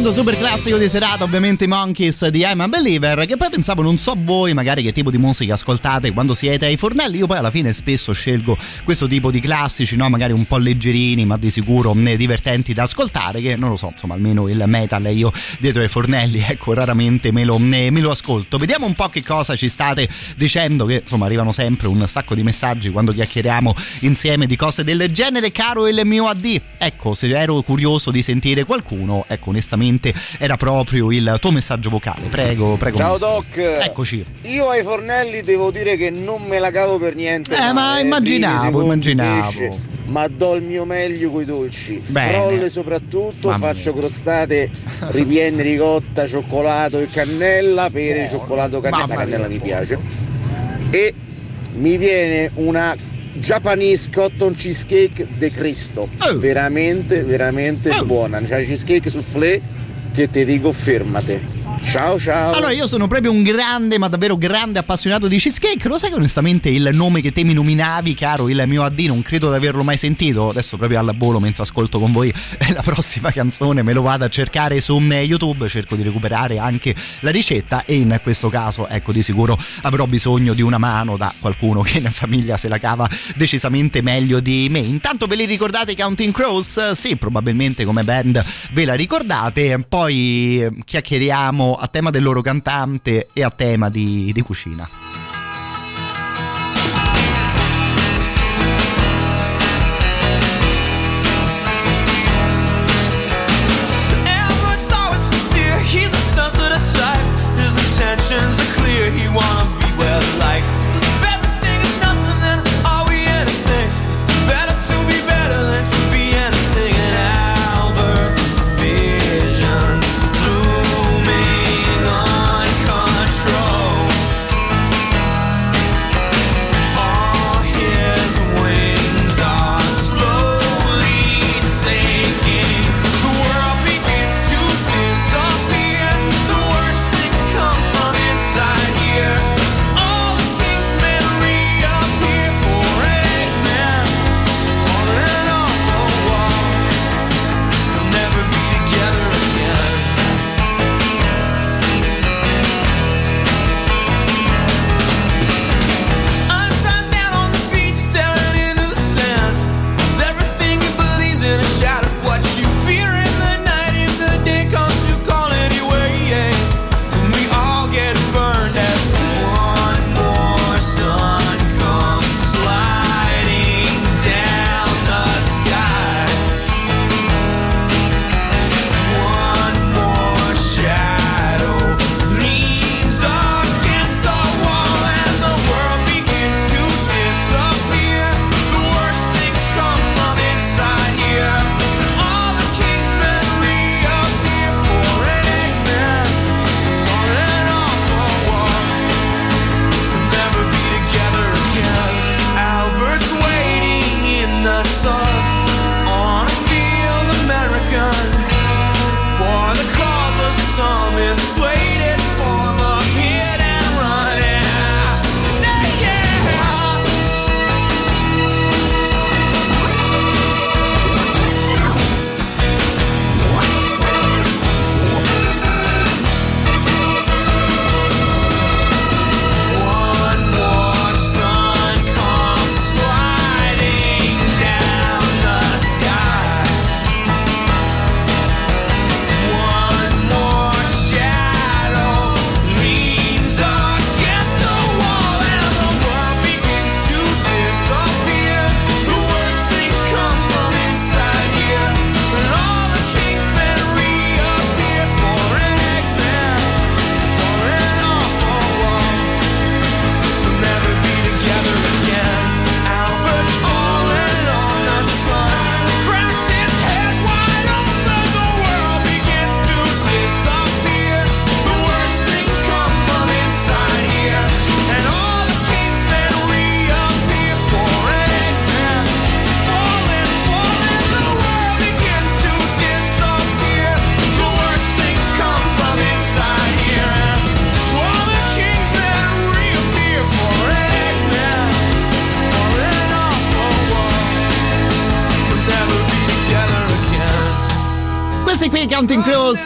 secondo super classico di serata, ovviamente Monkeys di I'm a Believer, che poi pensavo, non so voi magari che tipo di musica ascoltate quando siete ai fornelli, io poi alla fine spesso scelgo questo tipo di classici, no? magari un po' leggerini, ma di sicuro eh, divertenti da ascoltare, che non lo so, insomma almeno il metal io dietro ai fornelli, <laughs> ecco, raramente me lo, me lo ascolto. Vediamo un po' che cosa ci state dicendo, che insomma arrivano sempre un sacco di messaggi quando chiacchieriamo insieme di cose del genere, caro il mio AD. Ecco, se ero curioso di sentire qualcuno, ecco, onestamente era proprio il tuo messaggio vocale. Prego, prego. Ciao Doc. Eccoci. Io ai fornelli devo dire che non me la cavo per niente. Eh, ma immaginavo, immaginavo. Pesce, ma do il mio meglio coi dolci. Bene. Frolle soprattutto, Mamma faccio crostate <laughs> ripiene ricotta, cioccolato e cannella, pere, cioccolato, cannella, Mamma cannella mia. mi piace. E mi viene una Japanese Cotton Cheesecake de Cristo. Oh. Veramente, veramente oh. buona. C'è cheesecake soufflé che ti dico fermate. Ciao ciao. Allora io sono proprio un grande, ma davvero grande appassionato di cheesecake. Lo sai che onestamente il nome che te mi nominavi, caro il mio AD, non credo di averlo mai sentito. Adesso proprio alla volo mentre ascolto con voi <laughs> la prossima canzone me lo vado a cercare su eh, YouTube, cerco di recuperare anche la ricetta e in questo caso ecco di sicuro avrò bisogno di una mano da qualcuno che in famiglia se la cava decisamente meglio di me. Intanto ve li ricordate Counting Crows? Sì, probabilmente come band ve la ricordate. Poi eh, chiacchieriamo a tema del loro cantante e a tema di, di cucina.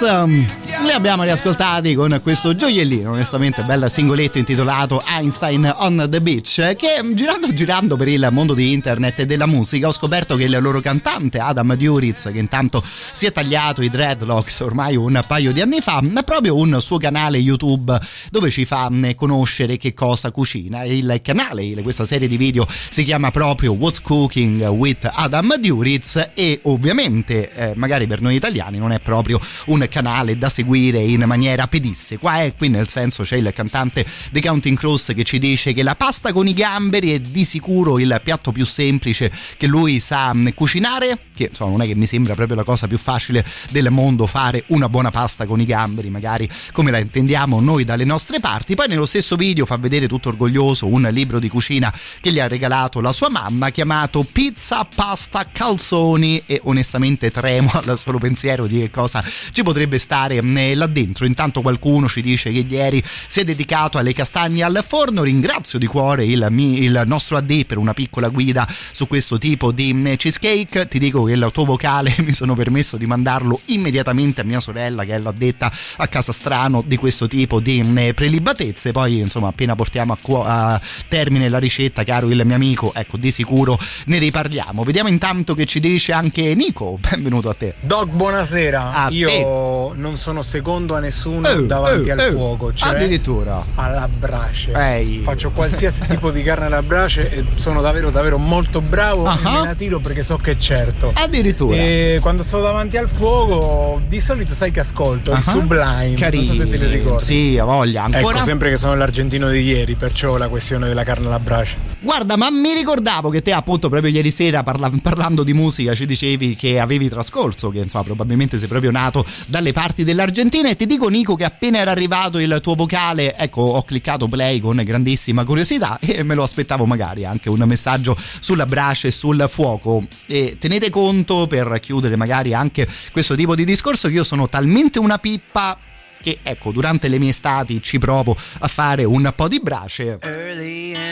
Counting Crows li abbiamo riascoltati con questo gioiellino onestamente bel singoletto intitolato Einstein on the Beach che girando girando per il mondo di internet e della musica ho scoperto che il loro cantante Adam Duritz che intanto si è tagliato i dreadlocks ormai un paio di anni fa ha proprio un suo canale YouTube dove ci fa conoscere che cosa cucina. Il canale questa serie di video si chiama proprio What's Cooking with Adam Duritz e ovviamente eh, magari per noi italiani non è proprio un canale da seguire in maniera pedissequa, eh? qui nel senso c'è il cantante The Counting Cross che ci dice che la pasta con i gamberi è di sicuro il piatto più semplice che lui sa mm, cucinare, che insomma non è che mi sembra proprio la cosa più facile del mondo fare una buona pasta con i gamberi, magari come la intendiamo noi dalle nostre parti. Poi nello stesso video fa vedere tutto orgoglioso un libro di cucina che gli ha regalato la sua mamma chiamato Pizza, Pasta, Calzoni e onestamente tremo <laughs> al solo pensiero di che cosa ci potrebbe stare mm, là dentro. Intanto qualcuno ci dice che ieri si è dedicato alle castagne al forno. Ringrazio di cuore il, il nostro AD per una piccola guida su questo tipo di mm, cheesecake. Ti dico che il tuo vocale <laughs> mi sono permesso di mandarlo immediatamente a mia sorella che è l'addetta a casa strano di questo tipo di mm, prelibatezze. Poi insomma appena portiamo a, cu- a termine la ricetta, caro il mio amico, ecco di sicuro ne riparliamo. Vediamo intanto che ci dice anche Nico. Benvenuto a te. Doc, buonasera. A Io te. non sono secondo a nessuno oh, davanti oh, al oh. fuoco. Cioè Addirittura. Alla brace. Ehi. Faccio qualsiasi tipo di carne alla brace e sono davvero davvero molto bravo uh-huh. e me la tiro perché so che è certo. Addirittura. E quando sto davanti al fuoco, di solito sai che ascolto uh-huh. il Sublime. Carino. Non so se te li ricordi. Sì, a voglia. Ancora? Ecco, sempre che sono l'argentino di ieri, perciò la questione della carne alla brace. Guarda, ma mi ricordavo che te appunto proprio ieri sera parla- parlando di musica ci dicevi che avevi trascorso, che insomma probabilmente sei proprio nato dalle parti dell'Argentina e ti dico Nico che appena era arrivato il tuo vocale, ecco ho cliccato play con grandissima curiosità <laughs> e me lo aspettavo magari anche un messaggio sulla brace e sul fuoco. E tenete conto per chiudere magari anche questo tipo di discorso che io sono talmente una pippa che ecco durante le mie estati ci provo a fare un po' di brace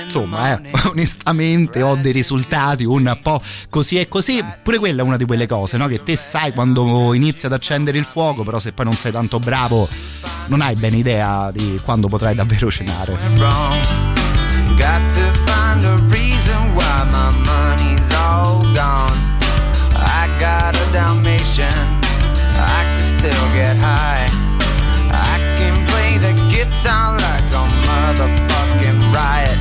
insomma eh, <laughs> onestamente ho dei risultati un po' così e così pure quella è una di quelle cose no? che te sai quando inizi ad accendere il fuoco però se poi non sei tanto bravo non hai ben idea di quando potrai davvero cenare Got to find a reason why my money's all gone. I got a Dalmatian, I can still get high. Town like a motherfucking riot.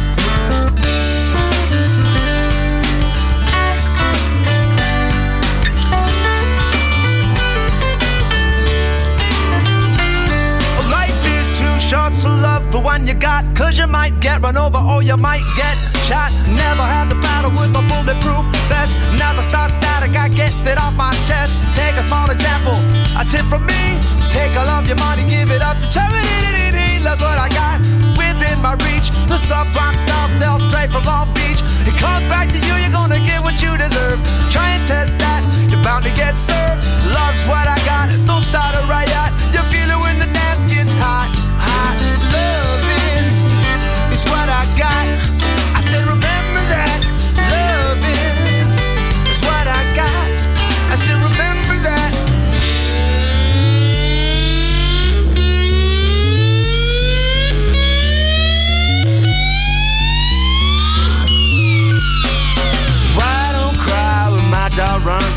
Life is too short, so love the one you got. Cause you might get run over or you might get shot. Never had to battle with a bulletproof vest. Never start static, I get it off my chest. Take a small example, a tip from me. Take all of your money, give it up to charity that's what I got within my reach. The subprime style still straight from Long Beach. It comes back to you, you're gonna get what you deserve. Try and test that, you're bound to get served. Love's what I got, don't start a riot. You feel it when the dance gets hot, hot. Loving is what I got.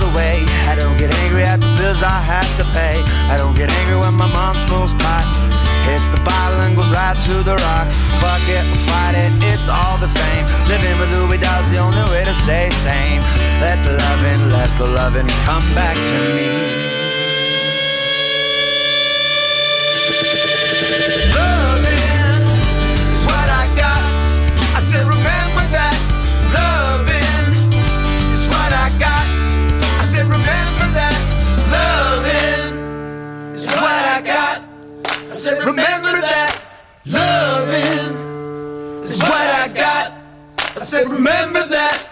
Away. I don't get angry at the bills I have to pay. I don't get angry when my mom smokes pot. Hits the bottle and goes right to the rock. Fuck it, fight it, it's all the same. Living with Louis Dog's the only way to stay sane. Let the loving, let the loving come back to me. Remember that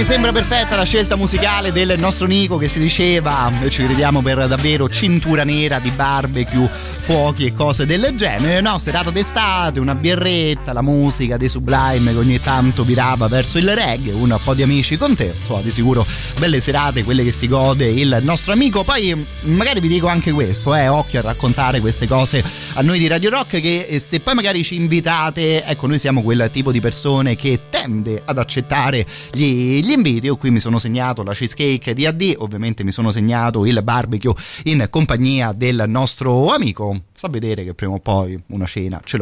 mi sembra perfetta la scelta musicale del nostro Nico che si diceva ci crediamo per davvero cintura nera di barbecue, fuochi e cose del genere. No, serata d'estate, una birretta, la musica dei Sublime che ogni tanto virava verso il reggae, un po' di amici con te. Insomma, di sicuro belle serate, quelle che si gode il nostro amico. Poi magari vi dico anche questo, eh, occhio a raccontare queste cose a noi di Radio Rock che eh, se poi magari ci invitate, ecco, noi siamo quel tipo di persone che tende ad accettare gli, gli inviti. Io qui mi sono segnato la cheesecake di AD, ovviamente mi sono segnato il barbecue in compagnia del nostro amico. Sta a vedere che prima o poi una cena ce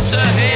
That's a hit.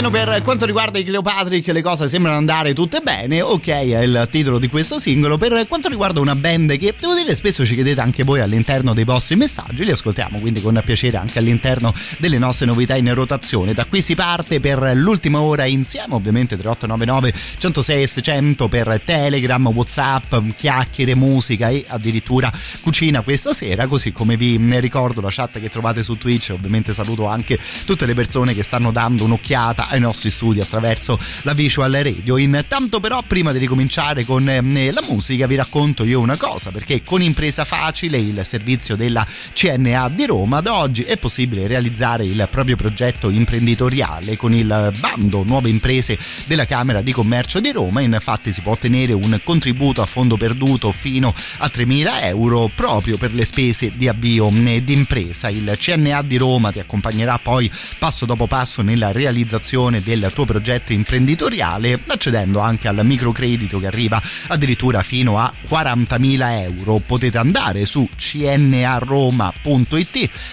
Lo organizziamo. quanto riguarda i Cleopatrick le cose sembrano andare tutte bene, ok è il titolo di questo singolo. Per quanto riguarda una band che devo dire spesso ci chiedete anche voi all'interno dei vostri messaggi, li ascoltiamo quindi con piacere anche all'interno delle nostre novità in rotazione. Da qui si parte per l'ultima ora insieme, ovviamente 3899 106 600 per Telegram, Whatsapp, chiacchiere, musica e addirittura cucina questa sera, così come vi ricordo la chat che trovate su Twitch, ovviamente saluto anche tutte le persone che stanno dando un'occhiata ai nostri studi attraverso la visual radio. Intanto però prima di ricominciare con eh, la musica vi racconto io una cosa perché con Impresa Facile, il servizio della CNA di Roma, da oggi è possibile realizzare il proprio progetto imprenditoriale con il bando Nuove Imprese della Camera di Commercio di Roma. Infatti si può ottenere un contributo a fondo perduto fino a 3.000 euro proprio per le spese di avvio eh, di impresa. Il CNA di Roma ti accompagnerà poi passo dopo passo nel nella realizzazione del tuo progetto imprenditoriale accedendo anche al microcredito che arriva addirittura fino a 40.000 euro. Potete andare su cnaroma.it,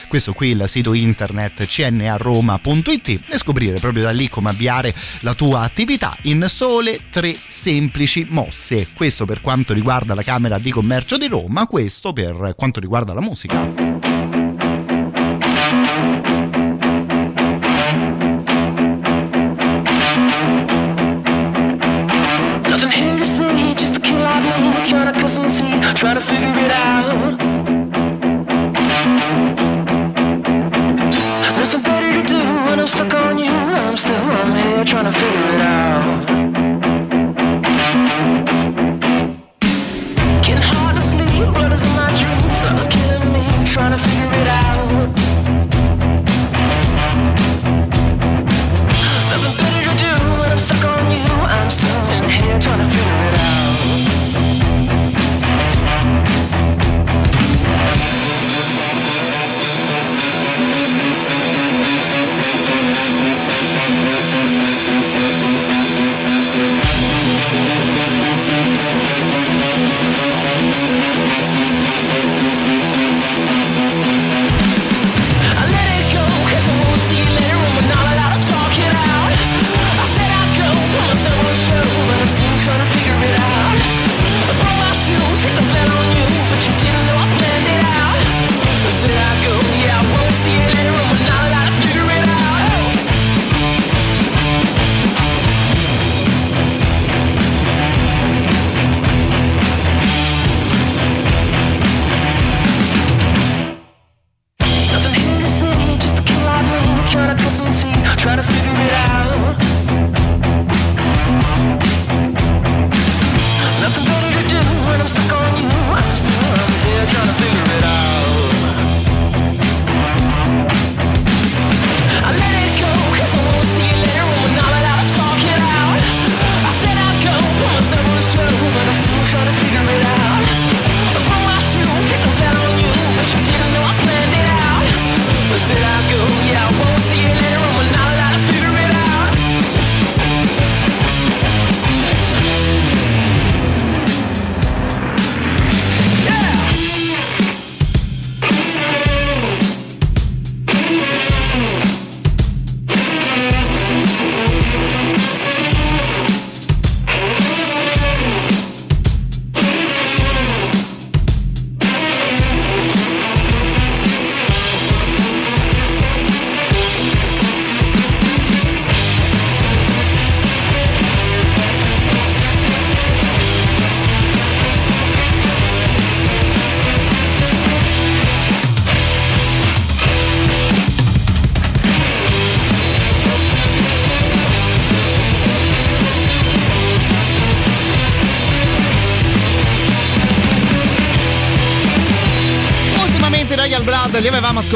questo qui il sito internet cnaroma.it e scoprire proprio da lì come avviare la tua attività in sole tre semplici mosse. Questo per quanto riguarda la Camera di Commercio di Roma, questo per quanto riguarda la musica. Trying to figure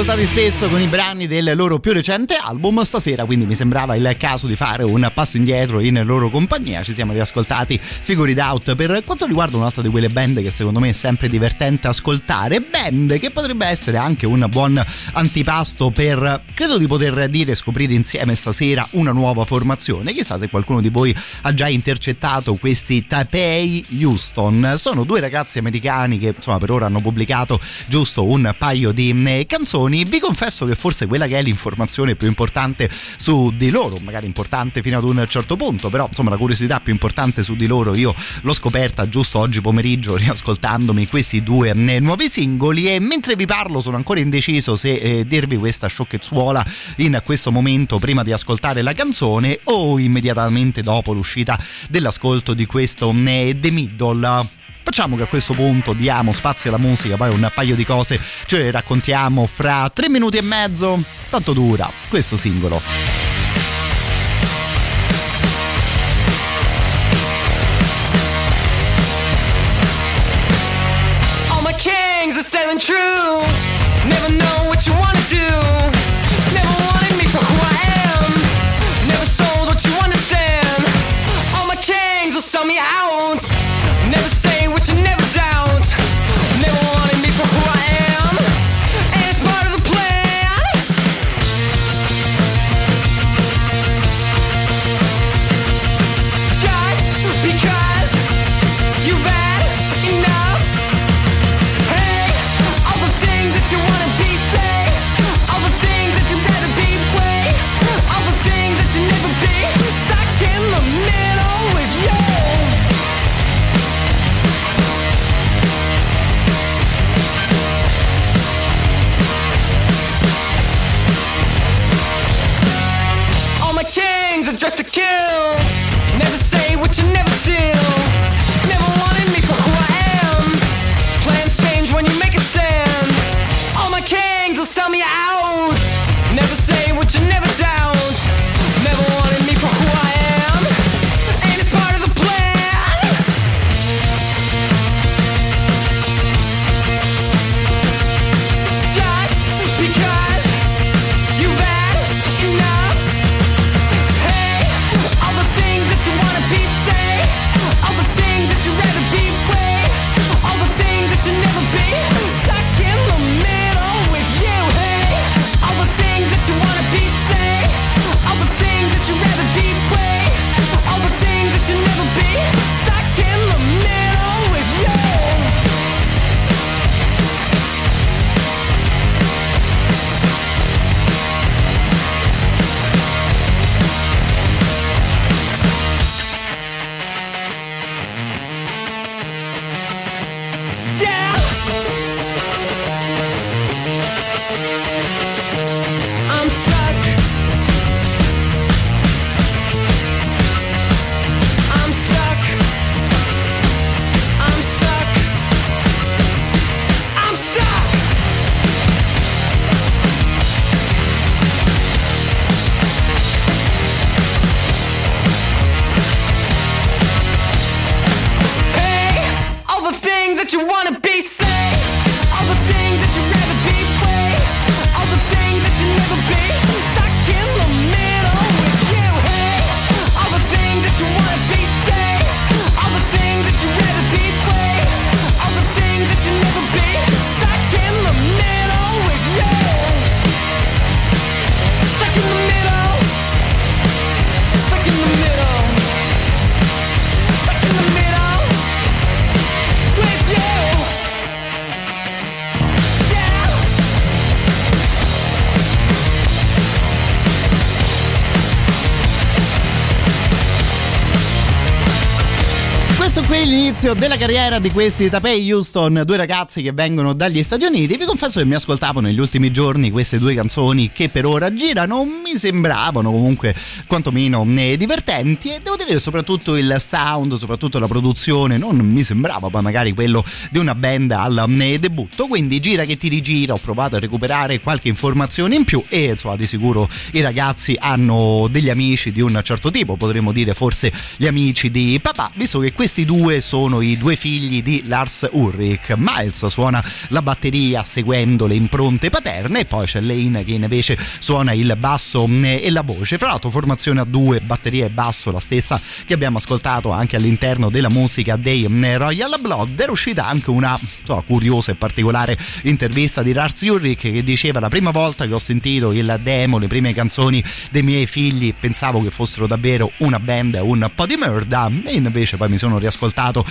ascoltati spesso con i brani del loro più recente album, stasera quindi mi sembrava il caso di fare un passo indietro in loro compagnia, ci siamo riascoltati Figure It Out per quanto riguarda un'altra di quelle band che secondo me è sempre divertente ascoltare, band che potrebbe essere anche un buon antipasto per, credo di poter dire, scoprire insieme stasera una nuova formazione, chissà se qualcuno di voi ha già intercettato questi Taipei Houston, sono due ragazzi americani che insomma per ora hanno pubblicato giusto un paio di eh, canzoni. Vi confesso che forse quella che è l'informazione più importante su di loro, magari importante fino ad un certo punto, però insomma la curiosità più importante su di loro io l'ho scoperta giusto oggi pomeriggio <laughs> riascoltandomi questi due eh, nuovi singoli e mentre vi parlo sono ancora indeciso se eh, dirvi questa sciocchezzuola in questo momento prima di ascoltare la canzone o immediatamente dopo l'uscita dell'ascolto di questo eh, The Middle. Facciamo che a questo punto diamo spazio alla musica, poi un paio di cose ce le raccontiamo fra tre minuti e mezzo. Tanto dura questo singolo. Della carriera di questi Tapei Houston, due ragazzi che vengono dagli Stati Uniti. Vi confesso che mi ascoltavo negli ultimi giorni queste due canzoni che per ora girano, mi sembravano comunque quantomeno eh, divertenti e devo dire soprattutto il sound, soprattutto la produzione, non mi sembrava poi magari quello di una band al eh, debutto. Quindi gira che ti rigira, ho provato a recuperare qualche informazione in più e insomma di sicuro i ragazzi hanno degli amici di un certo tipo, potremmo dire forse gli amici di papà, visto che questi due sono sono i due figli di Lars Ulrich. Miles suona la batteria seguendo le impronte paterne e poi c'è Lane che invece suona il basso e la voce. Fra l'altro formazione a due, batteria e basso, la stessa che abbiamo ascoltato anche all'interno della musica dei Royal Blood. Era uscita anche una so, curiosa e particolare intervista di Lars Ulrich che diceva la prima volta che ho sentito il demo, le prime canzoni dei miei figli pensavo che fossero davvero una band, un po' di merda e invece poi mi sono riascoltato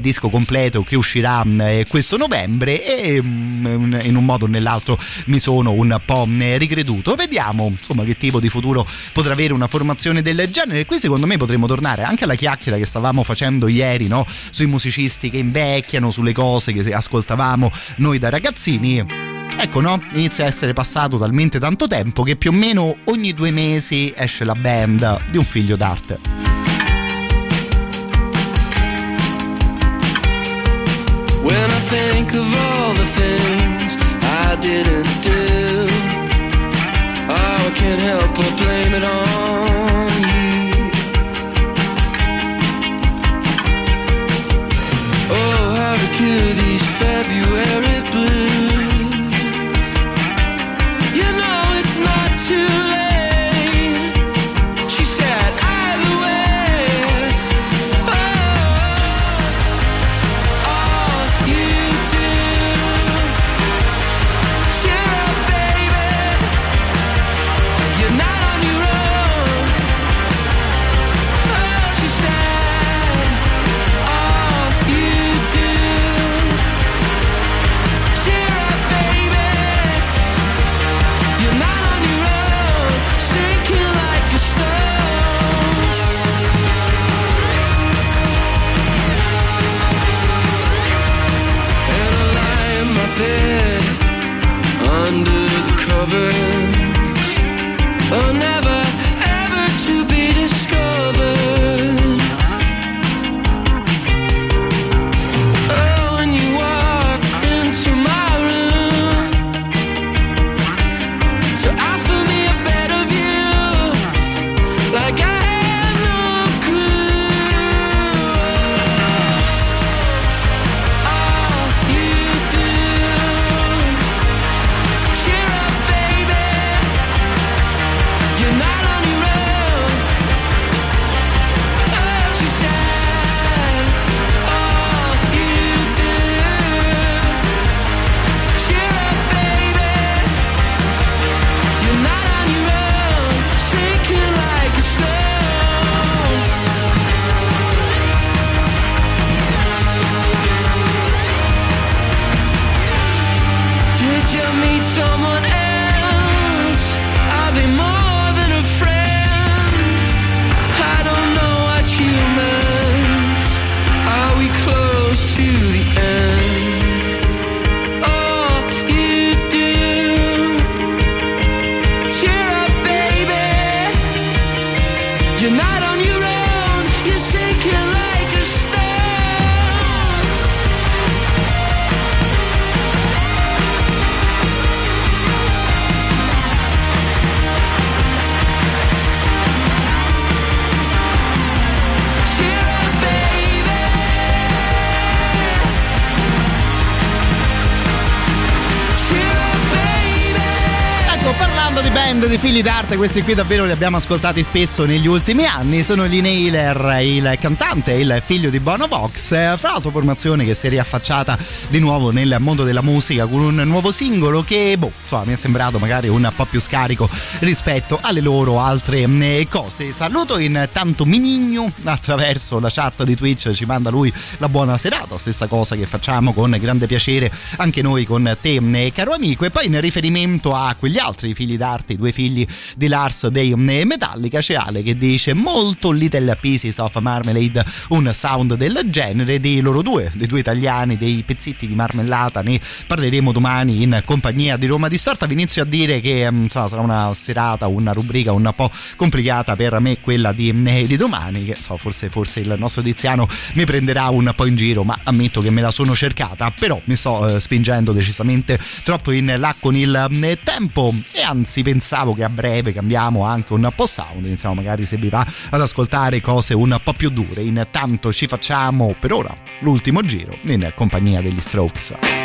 disco completo che uscirà mm, eh, questo novembre e mm, in un modo o nell'altro mi sono un po' mm, ricreduto. Vediamo insomma che tipo di futuro potrà avere una formazione del genere. Qui secondo me potremo tornare anche alla chiacchiera che stavamo facendo ieri no? sui musicisti che invecchiano, sulle cose che ascoltavamo noi da ragazzini. Ecco, no? Inizia a essere passato talmente tanto tempo che più o meno ogni due mesi esce la band di un figlio d'arte. When I think of all the things I didn't do, oh, I can't help but blame it on you. Oh, how to cure these February blues. You know it's not too river need some di figli d'arte, questi qui davvero li abbiamo ascoltati spesso negli ultimi anni. Sono gli Nailer, il cantante il figlio di Bono Vox, fra l'altro formazione che si è riaffacciata di nuovo nel mondo della musica con un nuovo singolo che, boh, insomma, mi è sembrato magari un po' più scarico rispetto alle loro altre eh, cose. Saluto intanto Minigno attraverso la chat di Twitch, ci manda lui la buona serata, stessa cosa che facciamo con grande piacere anche noi con te, eh, caro amico. E poi in riferimento a quegli altri figli d'arte, i due figli di Lars dei eh, Metallica, c'è Ale che dice molto Little Pieces of Marmalade, un sound del genere dei loro due, dei due italiani, dei pezzetti di marmellata, ne parleremo domani in compagnia di Roma Distorta. Vi inizio a dire che mm, insomma, sarà una serata, una rubrica un po' complicata per me quella di, eh, di domani, che so, forse, forse il nostro Tiziano mi prenderà un po' in giro, ma ammetto che me la sono cercata, però mi sto eh, spingendo decisamente troppo in là con il tempo e anzi pensavo che a breve cambiamo anche un po' sound, iniziamo magari se vi va ad ascoltare cose un po' più dure. Intanto ci facciamo per ora l'ultimo giro in compagnia degli Strokes.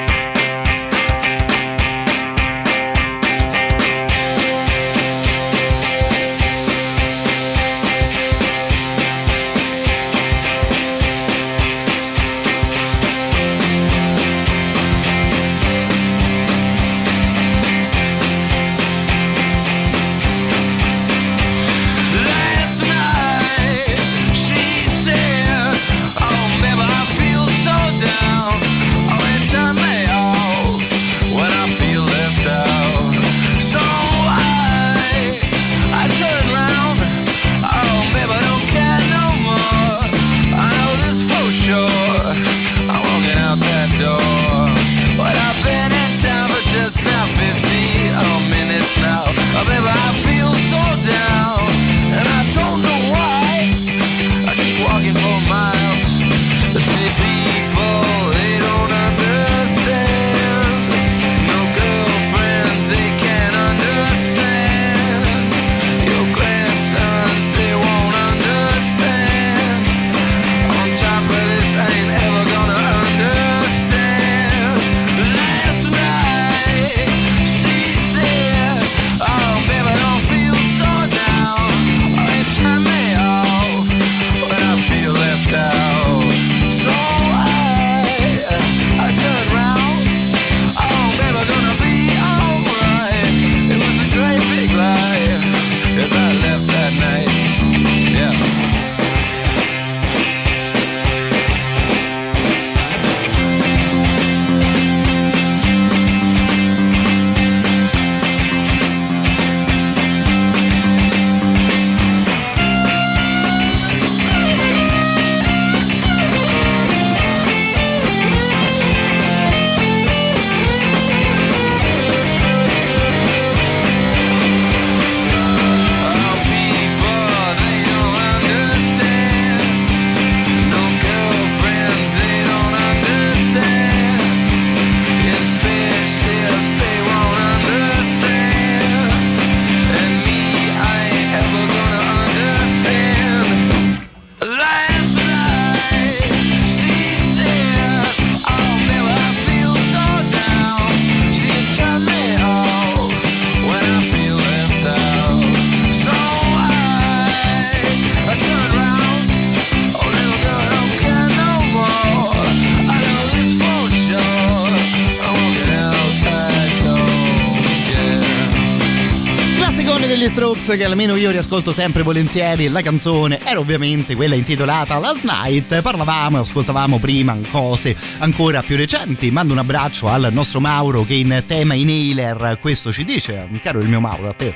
Che almeno io riascolto sempre volentieri, la canzone era ovviamente quella intitolata Last Night. Parlavamo e ascoltavamo prima cose ancora più recenti. Mando un abbraccio al nostro Mauro che in tema inhaler questo ci dice. Caro il mio Mauro, a te.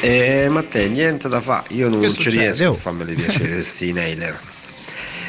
Eh, Matteo, niente da fare, io non ci riesco a farmeli piacere questi inhaler.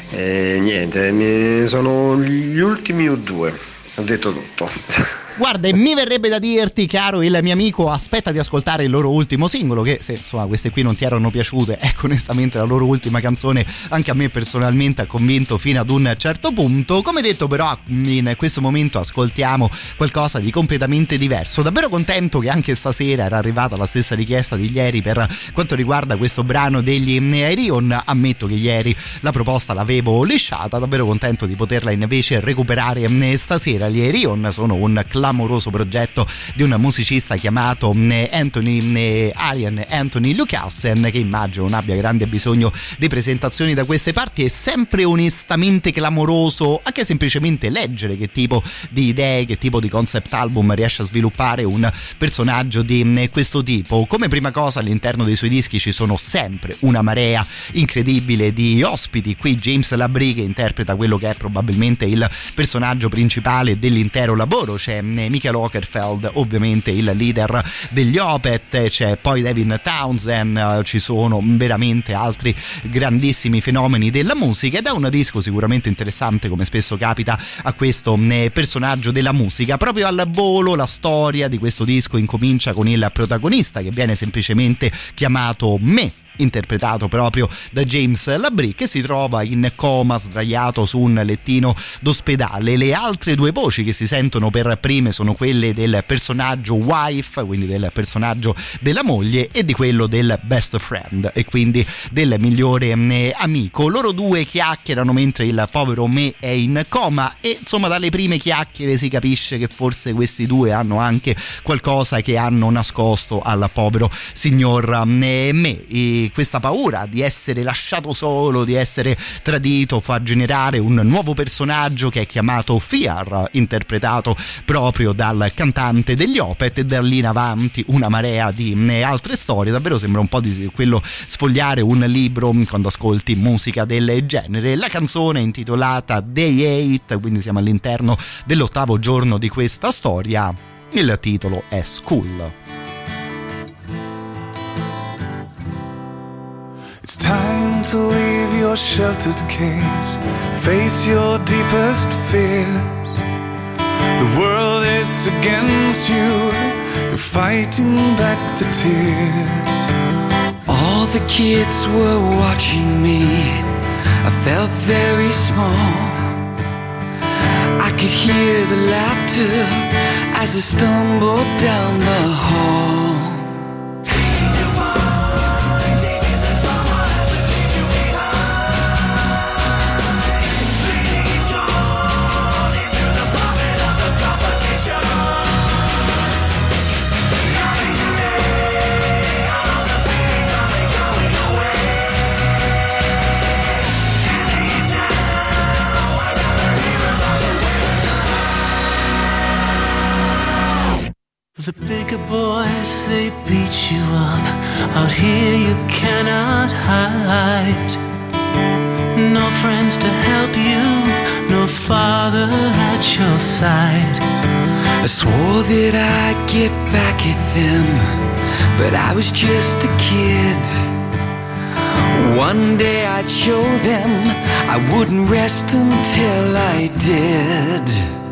Eh, niente, sono gli ultimi U2, ho detto tutto. Guarda, e mi verrebbe da dirti, caro il mio amico, aspetta di ascoltare il loro ultimo singolo, che se insomma queste qui non ti erano piaciute, <laughs> ecco onestamente la loro ultima canzone anche a me personalmente ha convinto fino ad un certo punto. Come detto però in questo momento ascoltiamo qualcosa di completamente diverso. Davvero contento che anche stasera era arrivata la stessa richiesta di ieri per quanto riguarda questo brano degli Aerion. Ammetto che ieri la proposta l'avevo lisciata, davvero contento di poterla invece recuperare stasera. Gli Aerion sono un classico clamoroso progetto di un musicista chiamato mm, Anthony mm, Arian Anthony Lucassen che immagino non abbia grande bisogno di presentazioni da queste parti. È sempre onestamente clamoroso anche semplicemente leggere che tipo di idee che tipo di concept album riesce a sviluppare un personaggio di mm, questo tipo. Come prima cosa all'interno dei suoi dischi ci sono sempre una marea incredibile di ospiti. Qui James Labrie che interpreta quello che è probabilmente il personaggio principale dell'intero lavoro c'è Michael Ockerfeld ovviamente il leader degli Opet c'è poi Devin Townsend ci sono veramente altri grandissimi fenomeni della musica ed è un disco sicuramente interessante come spesso capita a questo personaggio della musica. Proprio al volo la storia di questo disco incomincia con il protagonista che viene semplicemente chiamato Me interpretato proprio da James Labrie che si trova in coma sdraiato su un lettino d'ospedale. Le altre due voci che si sentono per prime sono quelle del personaggio wife, quindi del personaggio della moglie e di quello del best friend e quindi del migliore mm, amico. Loro due chiacchierano mentre il povero me è in coma e insomma dalle prime chiacchiere si capisce che forse questi due hanno anche qualcosa che hanno nascosto al povero signor mm, me. E questa paura di essere lasciato solo, di essere tradito, fa generare un nuovo personaggio che è chiamato Fiar, interpretato proprio dal cantante degli Opet e da lì in avanti una marea di eh, altre storie. Davvero sembra un po' di quello sfogliare un libro quando ascolti musica del genere. La canzone è intitolata Day 8, quindi siamo all'interno dell'ottavo giorno di questa storia. Il titolo è School. Time to leave your sheltered cage, face your deepest fears. The world is against you, you're fighting back the tears. All the kids were watching me, I felt very small. I could hear the laughter as I stumbled down the hall. The bigger boys, they beat you up. Out here, you cannot hide. No friends to help you, no father at your side. I swore that I'd get back at them, but I was just a kid. One day I'd show them I wouldn't rest until I did.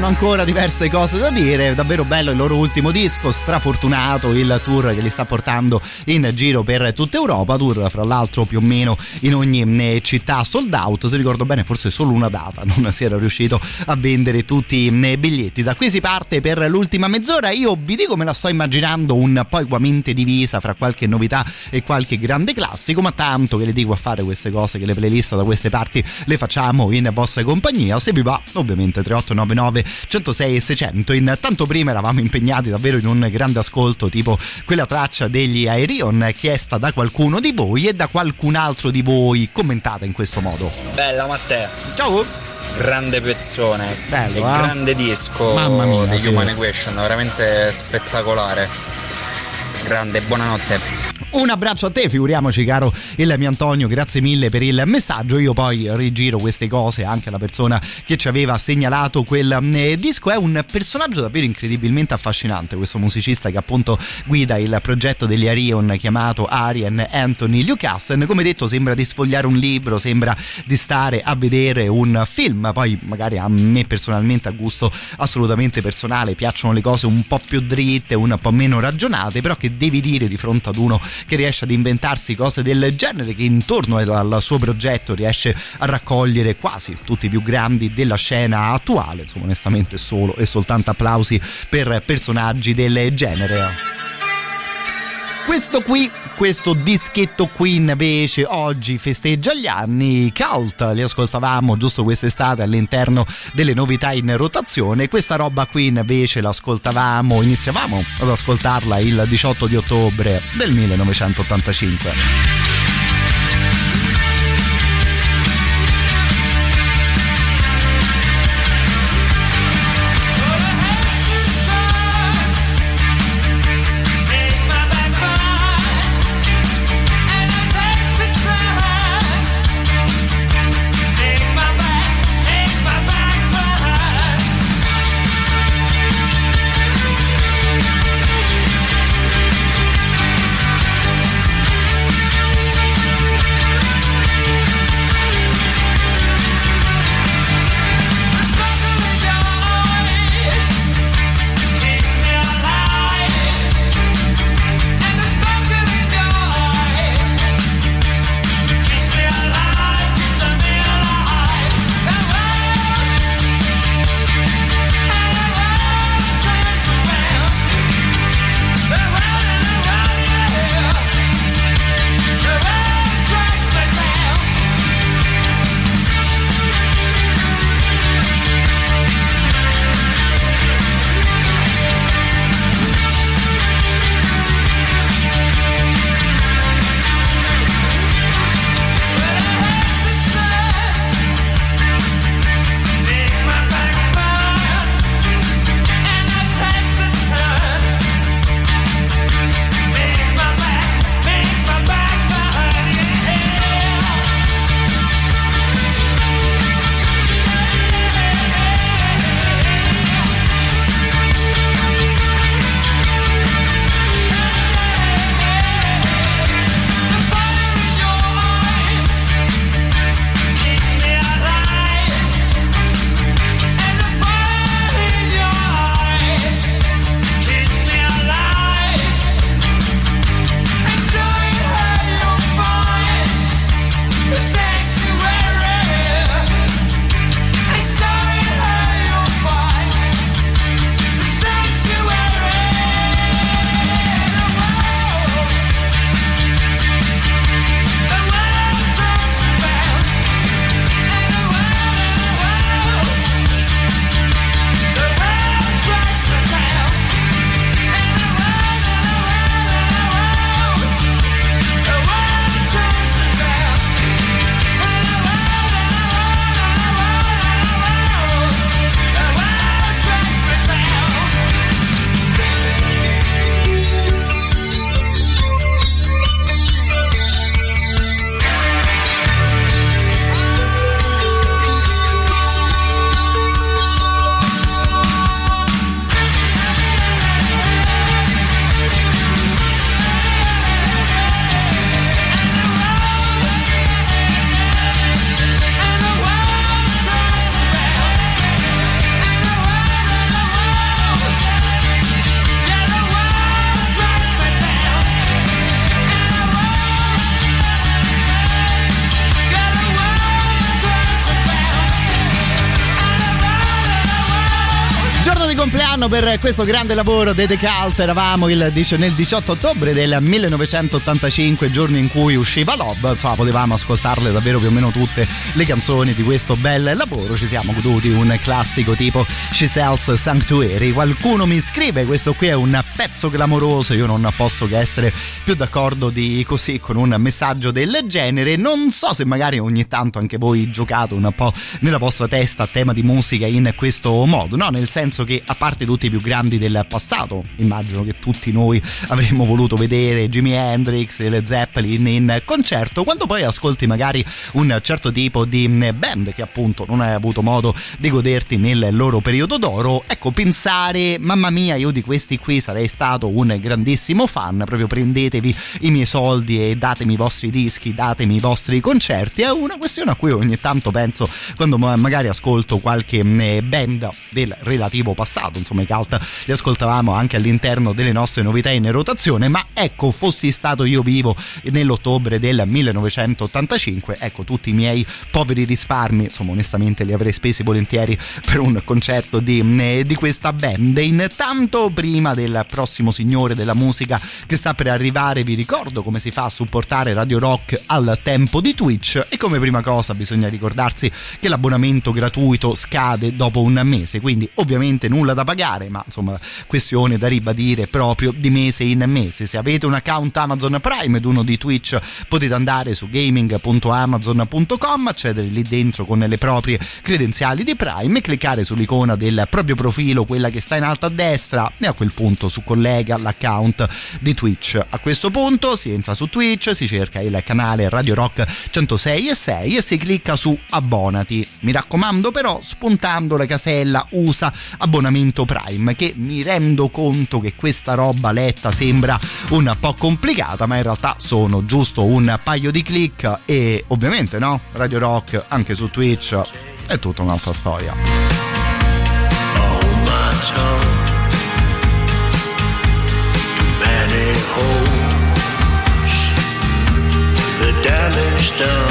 Hanno ancora diverse cose da dire. Davvero bello il loro ultimo disco strafortunato il tour che li sta portando in giro per tutta Europa. Tour fra l'altro più o meno in ogni eh, città. Sold out se ricordo bene forse solo una data. <laughs> Non si era riuscito a vendere tutti i eh, biglietti. Da qui si parte per l'ultima mezz'ora. Io vi dico me la sto immaginando un po' equamente divisa fra qualche novità e qualche grande classico ma tanto che le dico a fare queste cose che le playlist da queste parti le facciamo in vostra compagnia. Se vi va ovviamente 389 399 106 e 600. Intanto prima eravamo impegnati davvero in un grande ascolto, tipo quella traccia degli Aerion chiesta da qualcuno di voi e da qualcun altro di voi commentata in questo modo. Bella Matteo. Ciao. Grande pezzone, Bello, e eh? grande disco Mamma mia, di sì. Human Equation, veramente spettacolare. Grande, buonanotte. Un abbraccio a te, figuriamoci caro il mio Antonio, grazie mille per il messaggio. Io poi rigiro queste cose anche alla persona che ci aveva segnalato quel eh, disco. È un personaggio davvero incredibilmente affascinante, questo musicista che appunto guida il progetto degli Arion chiamato Arian Anthony Lucassen. Come detto, sembra di sfogliare un libro, sembra di stare a vedere un film. Poi magari a me personalmente a gusto assolutamente personale piacciono le cose un po' più dritte, un po' meno ragionate, però che devi dire di fronte ad uno che riesce ad inventarsi cose del genere, che intorno al suo progetto riesce a raccogliere quasi tutti i più grandi della scena attuale. Insomma, onestamente solo e soltanto applausi per personaggi del genere. Questo qui, questo dischetto qui invece oggi festeggia gli anni cult, li ascoltavamo giusto quest'estate all'interno delle novità in rotazione, questa roba qui invece l'ascoltavamo, iniziavamo ad ascoltarla il 18 di ottobre del 1985. Per questo grande lavoro dei Decalt. Eravamo il, nel 18 ottobre del 1985, giorno in cui usciva Love. Insomma, potevamo ascoltarle davvero più o meno tutte le canzoni di questo bel lavoro. Ci siamo goduti un classico tipo She Sells Sanctuary. Qualcuno mi scrive: Questo qui è un pezzo clamoroso. Io non posso che essere più d'accordo di così con un messaggio del genere. Non so se magari ogni tanto anche voi giocate un po' nella vostra testa a tema di musica in questo modo, no? Nel senso che a parte tutti i più grandi del passato, immagino che tutti noi avremmo voluto vedere Jimi Hendrix e le Zeppelin in concerto, quando poi ascolti magari un certo tipo di band che appunto non hai avuto modo di goderti nel loro periodo d'oro, ecco pensare mamma mia io di questi qui sarei stato un grandissimo fan, proprio prendetevi i miei soldi e datemi i vostri dischi, datemi i vostri concerti, è una questione a cui ogni tanto penso quando magari ascolto qualche band del relativo passato, insomma i cult li ascoltavamo anche all'interno delle nostre novità in rotazione, ma ecco fossi stato io vivo nell'ottobre del 1985, ecco tutti i miei poveri risparmi, insomma onestamente li avrei spesi volentieri per un concerto di, di questa band. Intanto prima del prossimo signore della musica che sta per arrivare vi ricordo come si fa a supportare Radio Rock al tempo di Twitch e come prima cosa bisogna ricordarsi che l'abbonamento gratuito scade dopo un mese, quindi ovviamente nulla da pagare, ma insomma questione da ribadire proprio di mese in mese. Se avete un account Amazon Prime ed uno di Twitch potete andare su gaming.amazon.com, accedere lì dentro con le proprie credenziali di Prime e cliccare sull'icona del proprio profilo, quella che sta in alto a destra e a quel punto su collega l'account di Twitch. A questo punto si entra su Twitch, si cerca il canale Radio Rock 106 e 6 e si clicca su abbonati. Mi raccomando però spuntando la casella usa abbonamento Prime che mi rendo conto che questa roba letta sembra un po' complicata ma in realtà sono giusto un paio di click e ovviamente no? Radio Rock anche su Twitch è tutta un'altra storia. Oh damage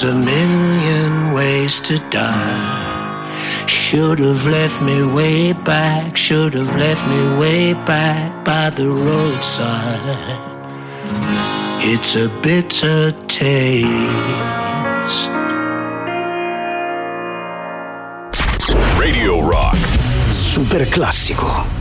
There's a million ways to die. Should have left me way back, should have left me way back by the roadside. It's a bitter taste. Radio Rock. Super classico.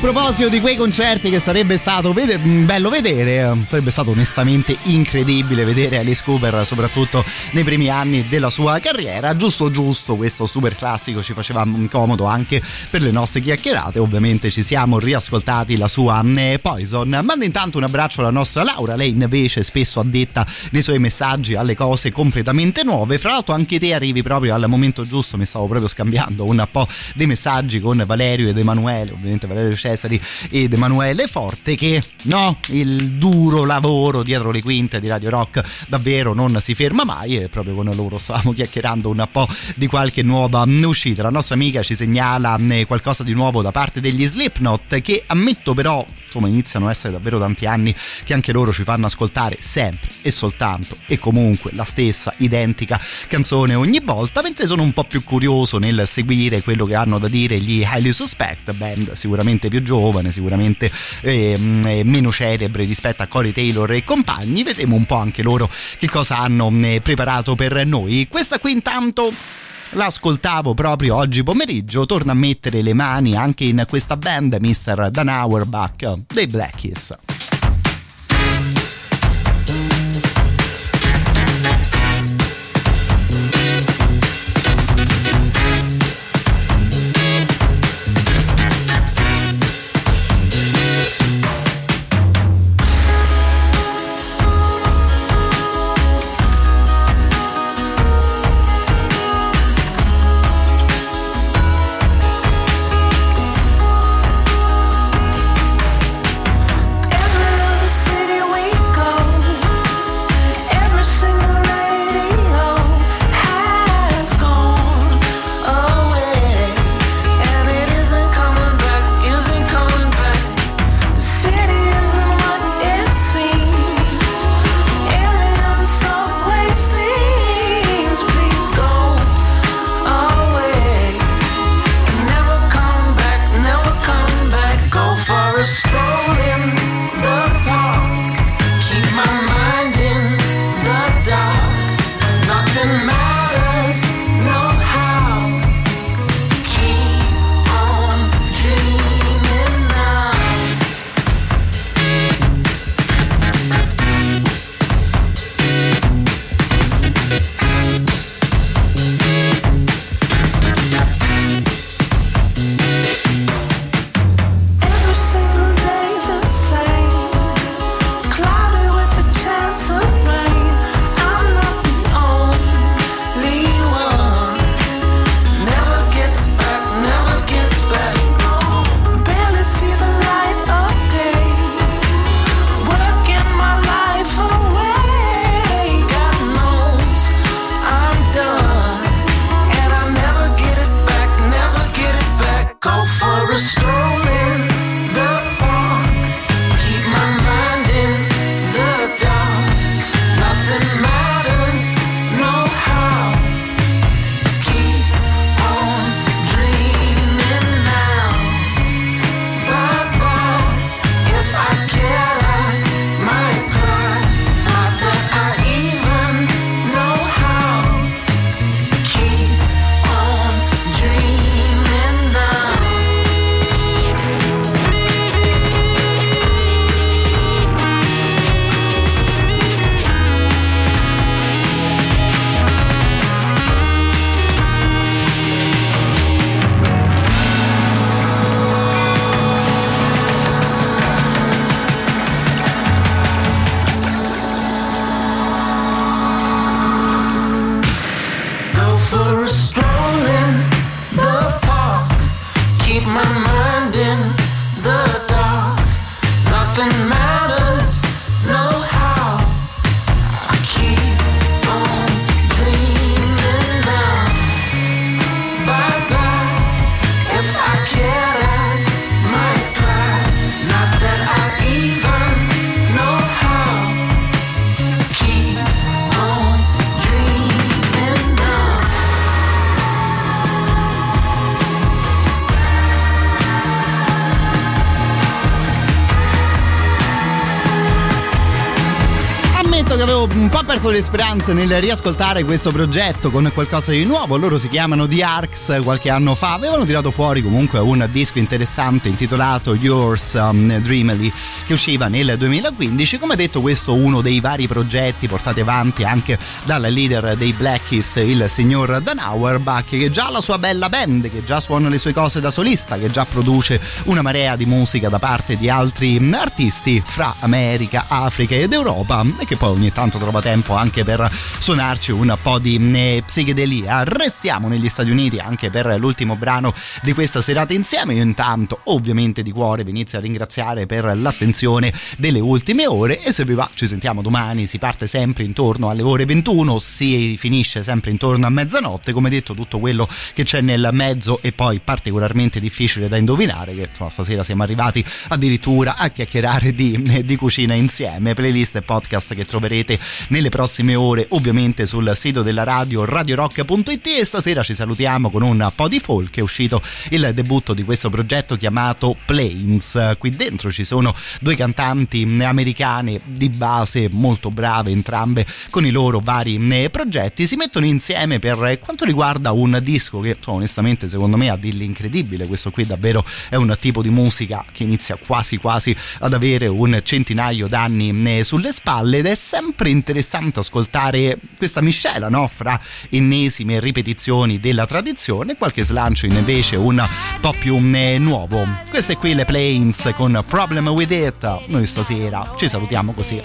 Proposito di quei concerti che sarebbe stato vede- bello vedere, eh, sarebbe stato onestamente incredibile vedere Alice Cooper, soprattutto nei primi anni della sua carriera. Giusto, giusto, questo super classico ci faceva comodo anche per le nostre chiacchierate. Ovviamente ci siamo riascoltati la sua mm, Poison. Manda intanto un abbraccio alla nostra Laura, lei invece spesso addetta nei suoi messaggi alle cose completamente nuove. Fra l'altro, anche te arrivi proprio al momento giusto. Mi stavo proprio scambiando un po' dei messaggi con Valerio ed Emanuele. Ovviamente, Valerio Cesari ed Emanuele Forte che no, il duro lavoro dietro le quinte di Radio Rock davvero non si ferma mai e proprio con loro stavamo <laughs> chiacchierando un po' di qualche nuova uscita. La nostra amica ci segnala eh, qualcosa di nuovo da parte degli Slipknot che ammetto però insomma iniziano a essere davvero tanti anni che anche loro ci fanno ascoltare sempre e soltanto e comunque la stessa identica canzone ogni volta mentre sono un po' più curioso nel seguire quello che hanno da dire gli Highly Suspect band sicuramente più giovane sicuramente eh, meno celebre rispetto a Corey Taylor e compagni vedremo un po' anche loro che cosa hanno eh, preparato per noi questa qui intanto l'ascoltavo proprio oggi pomeriggio, torna a mettere le mani anche in questa band, Mr. Dan Auerbach dei Blackies. Perso le speranze nel riascoltare questo progetto con qualcosa di nuovo. Loro si chiamano The Arcs, qualche anno fa avevano tirato fuori comunque un disco interessante intitolato Yours um, Dreamily che usciva nel 2015. Come detto, questo è uno dei vari progetti portati avanti anche dal leader dei Blackies, il signor Dan Auerbach, che già ha la sua bella band, che già suona le sue cose da solista, che già produce una marea di musica da parte di altri artisti fra America, Africa ed Europa e che poi ogni ogni tanto trova tempo anche per suonarci un po' di eh, psichedelia. Restiamo negli Stati Uniti anche per l'ultimo brano di questa serata insieme. Io intanto ovviamente di cuore vi inizio a ringraziare per l'attenzione delle ultime ore e se vi va ci sentiamo domani, si parte sempre intorno alle ore 21, si finisce sempre intorno a mezzanotte, come detto tutto quello che c'è nel mezzo e poi particolarmente difficile da indovinare che insomma, stasera siamo arrivati addirittura a chiacchierare di, di cucina insieme, playlist e podcast che troverete nelle prossime ore ovviamente sul sito della radio radiorock.it e stasera ci salutiamo con un po' di folk. È uscito il debutto di questo progetto chiamato Plains. Qui dentro ci sono due cantanti americane di base molto brave entrambe con i loro vari eh, progetti. Si mettono insieme per quanto riguarda un disco che onestamente secondo me ha dell'incredibile questo qui davvero è un tipo di musica che inizia quasi quasi ad avere un centinaio d'anni eh, sulle spalle ed è sempre interessante ascoltare questa miscela no? fra ennesime ripetizioni della tradizione e qualche slancio invece un po' più eh, nuovo queste qui le Plains con Problem With It noi stasera ci salutiamo così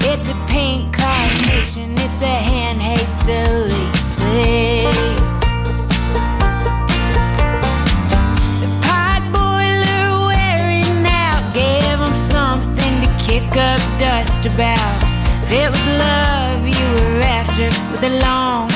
It's a pink carnation, it's a hand hastily played kick up dust about. If it was love were after, with a long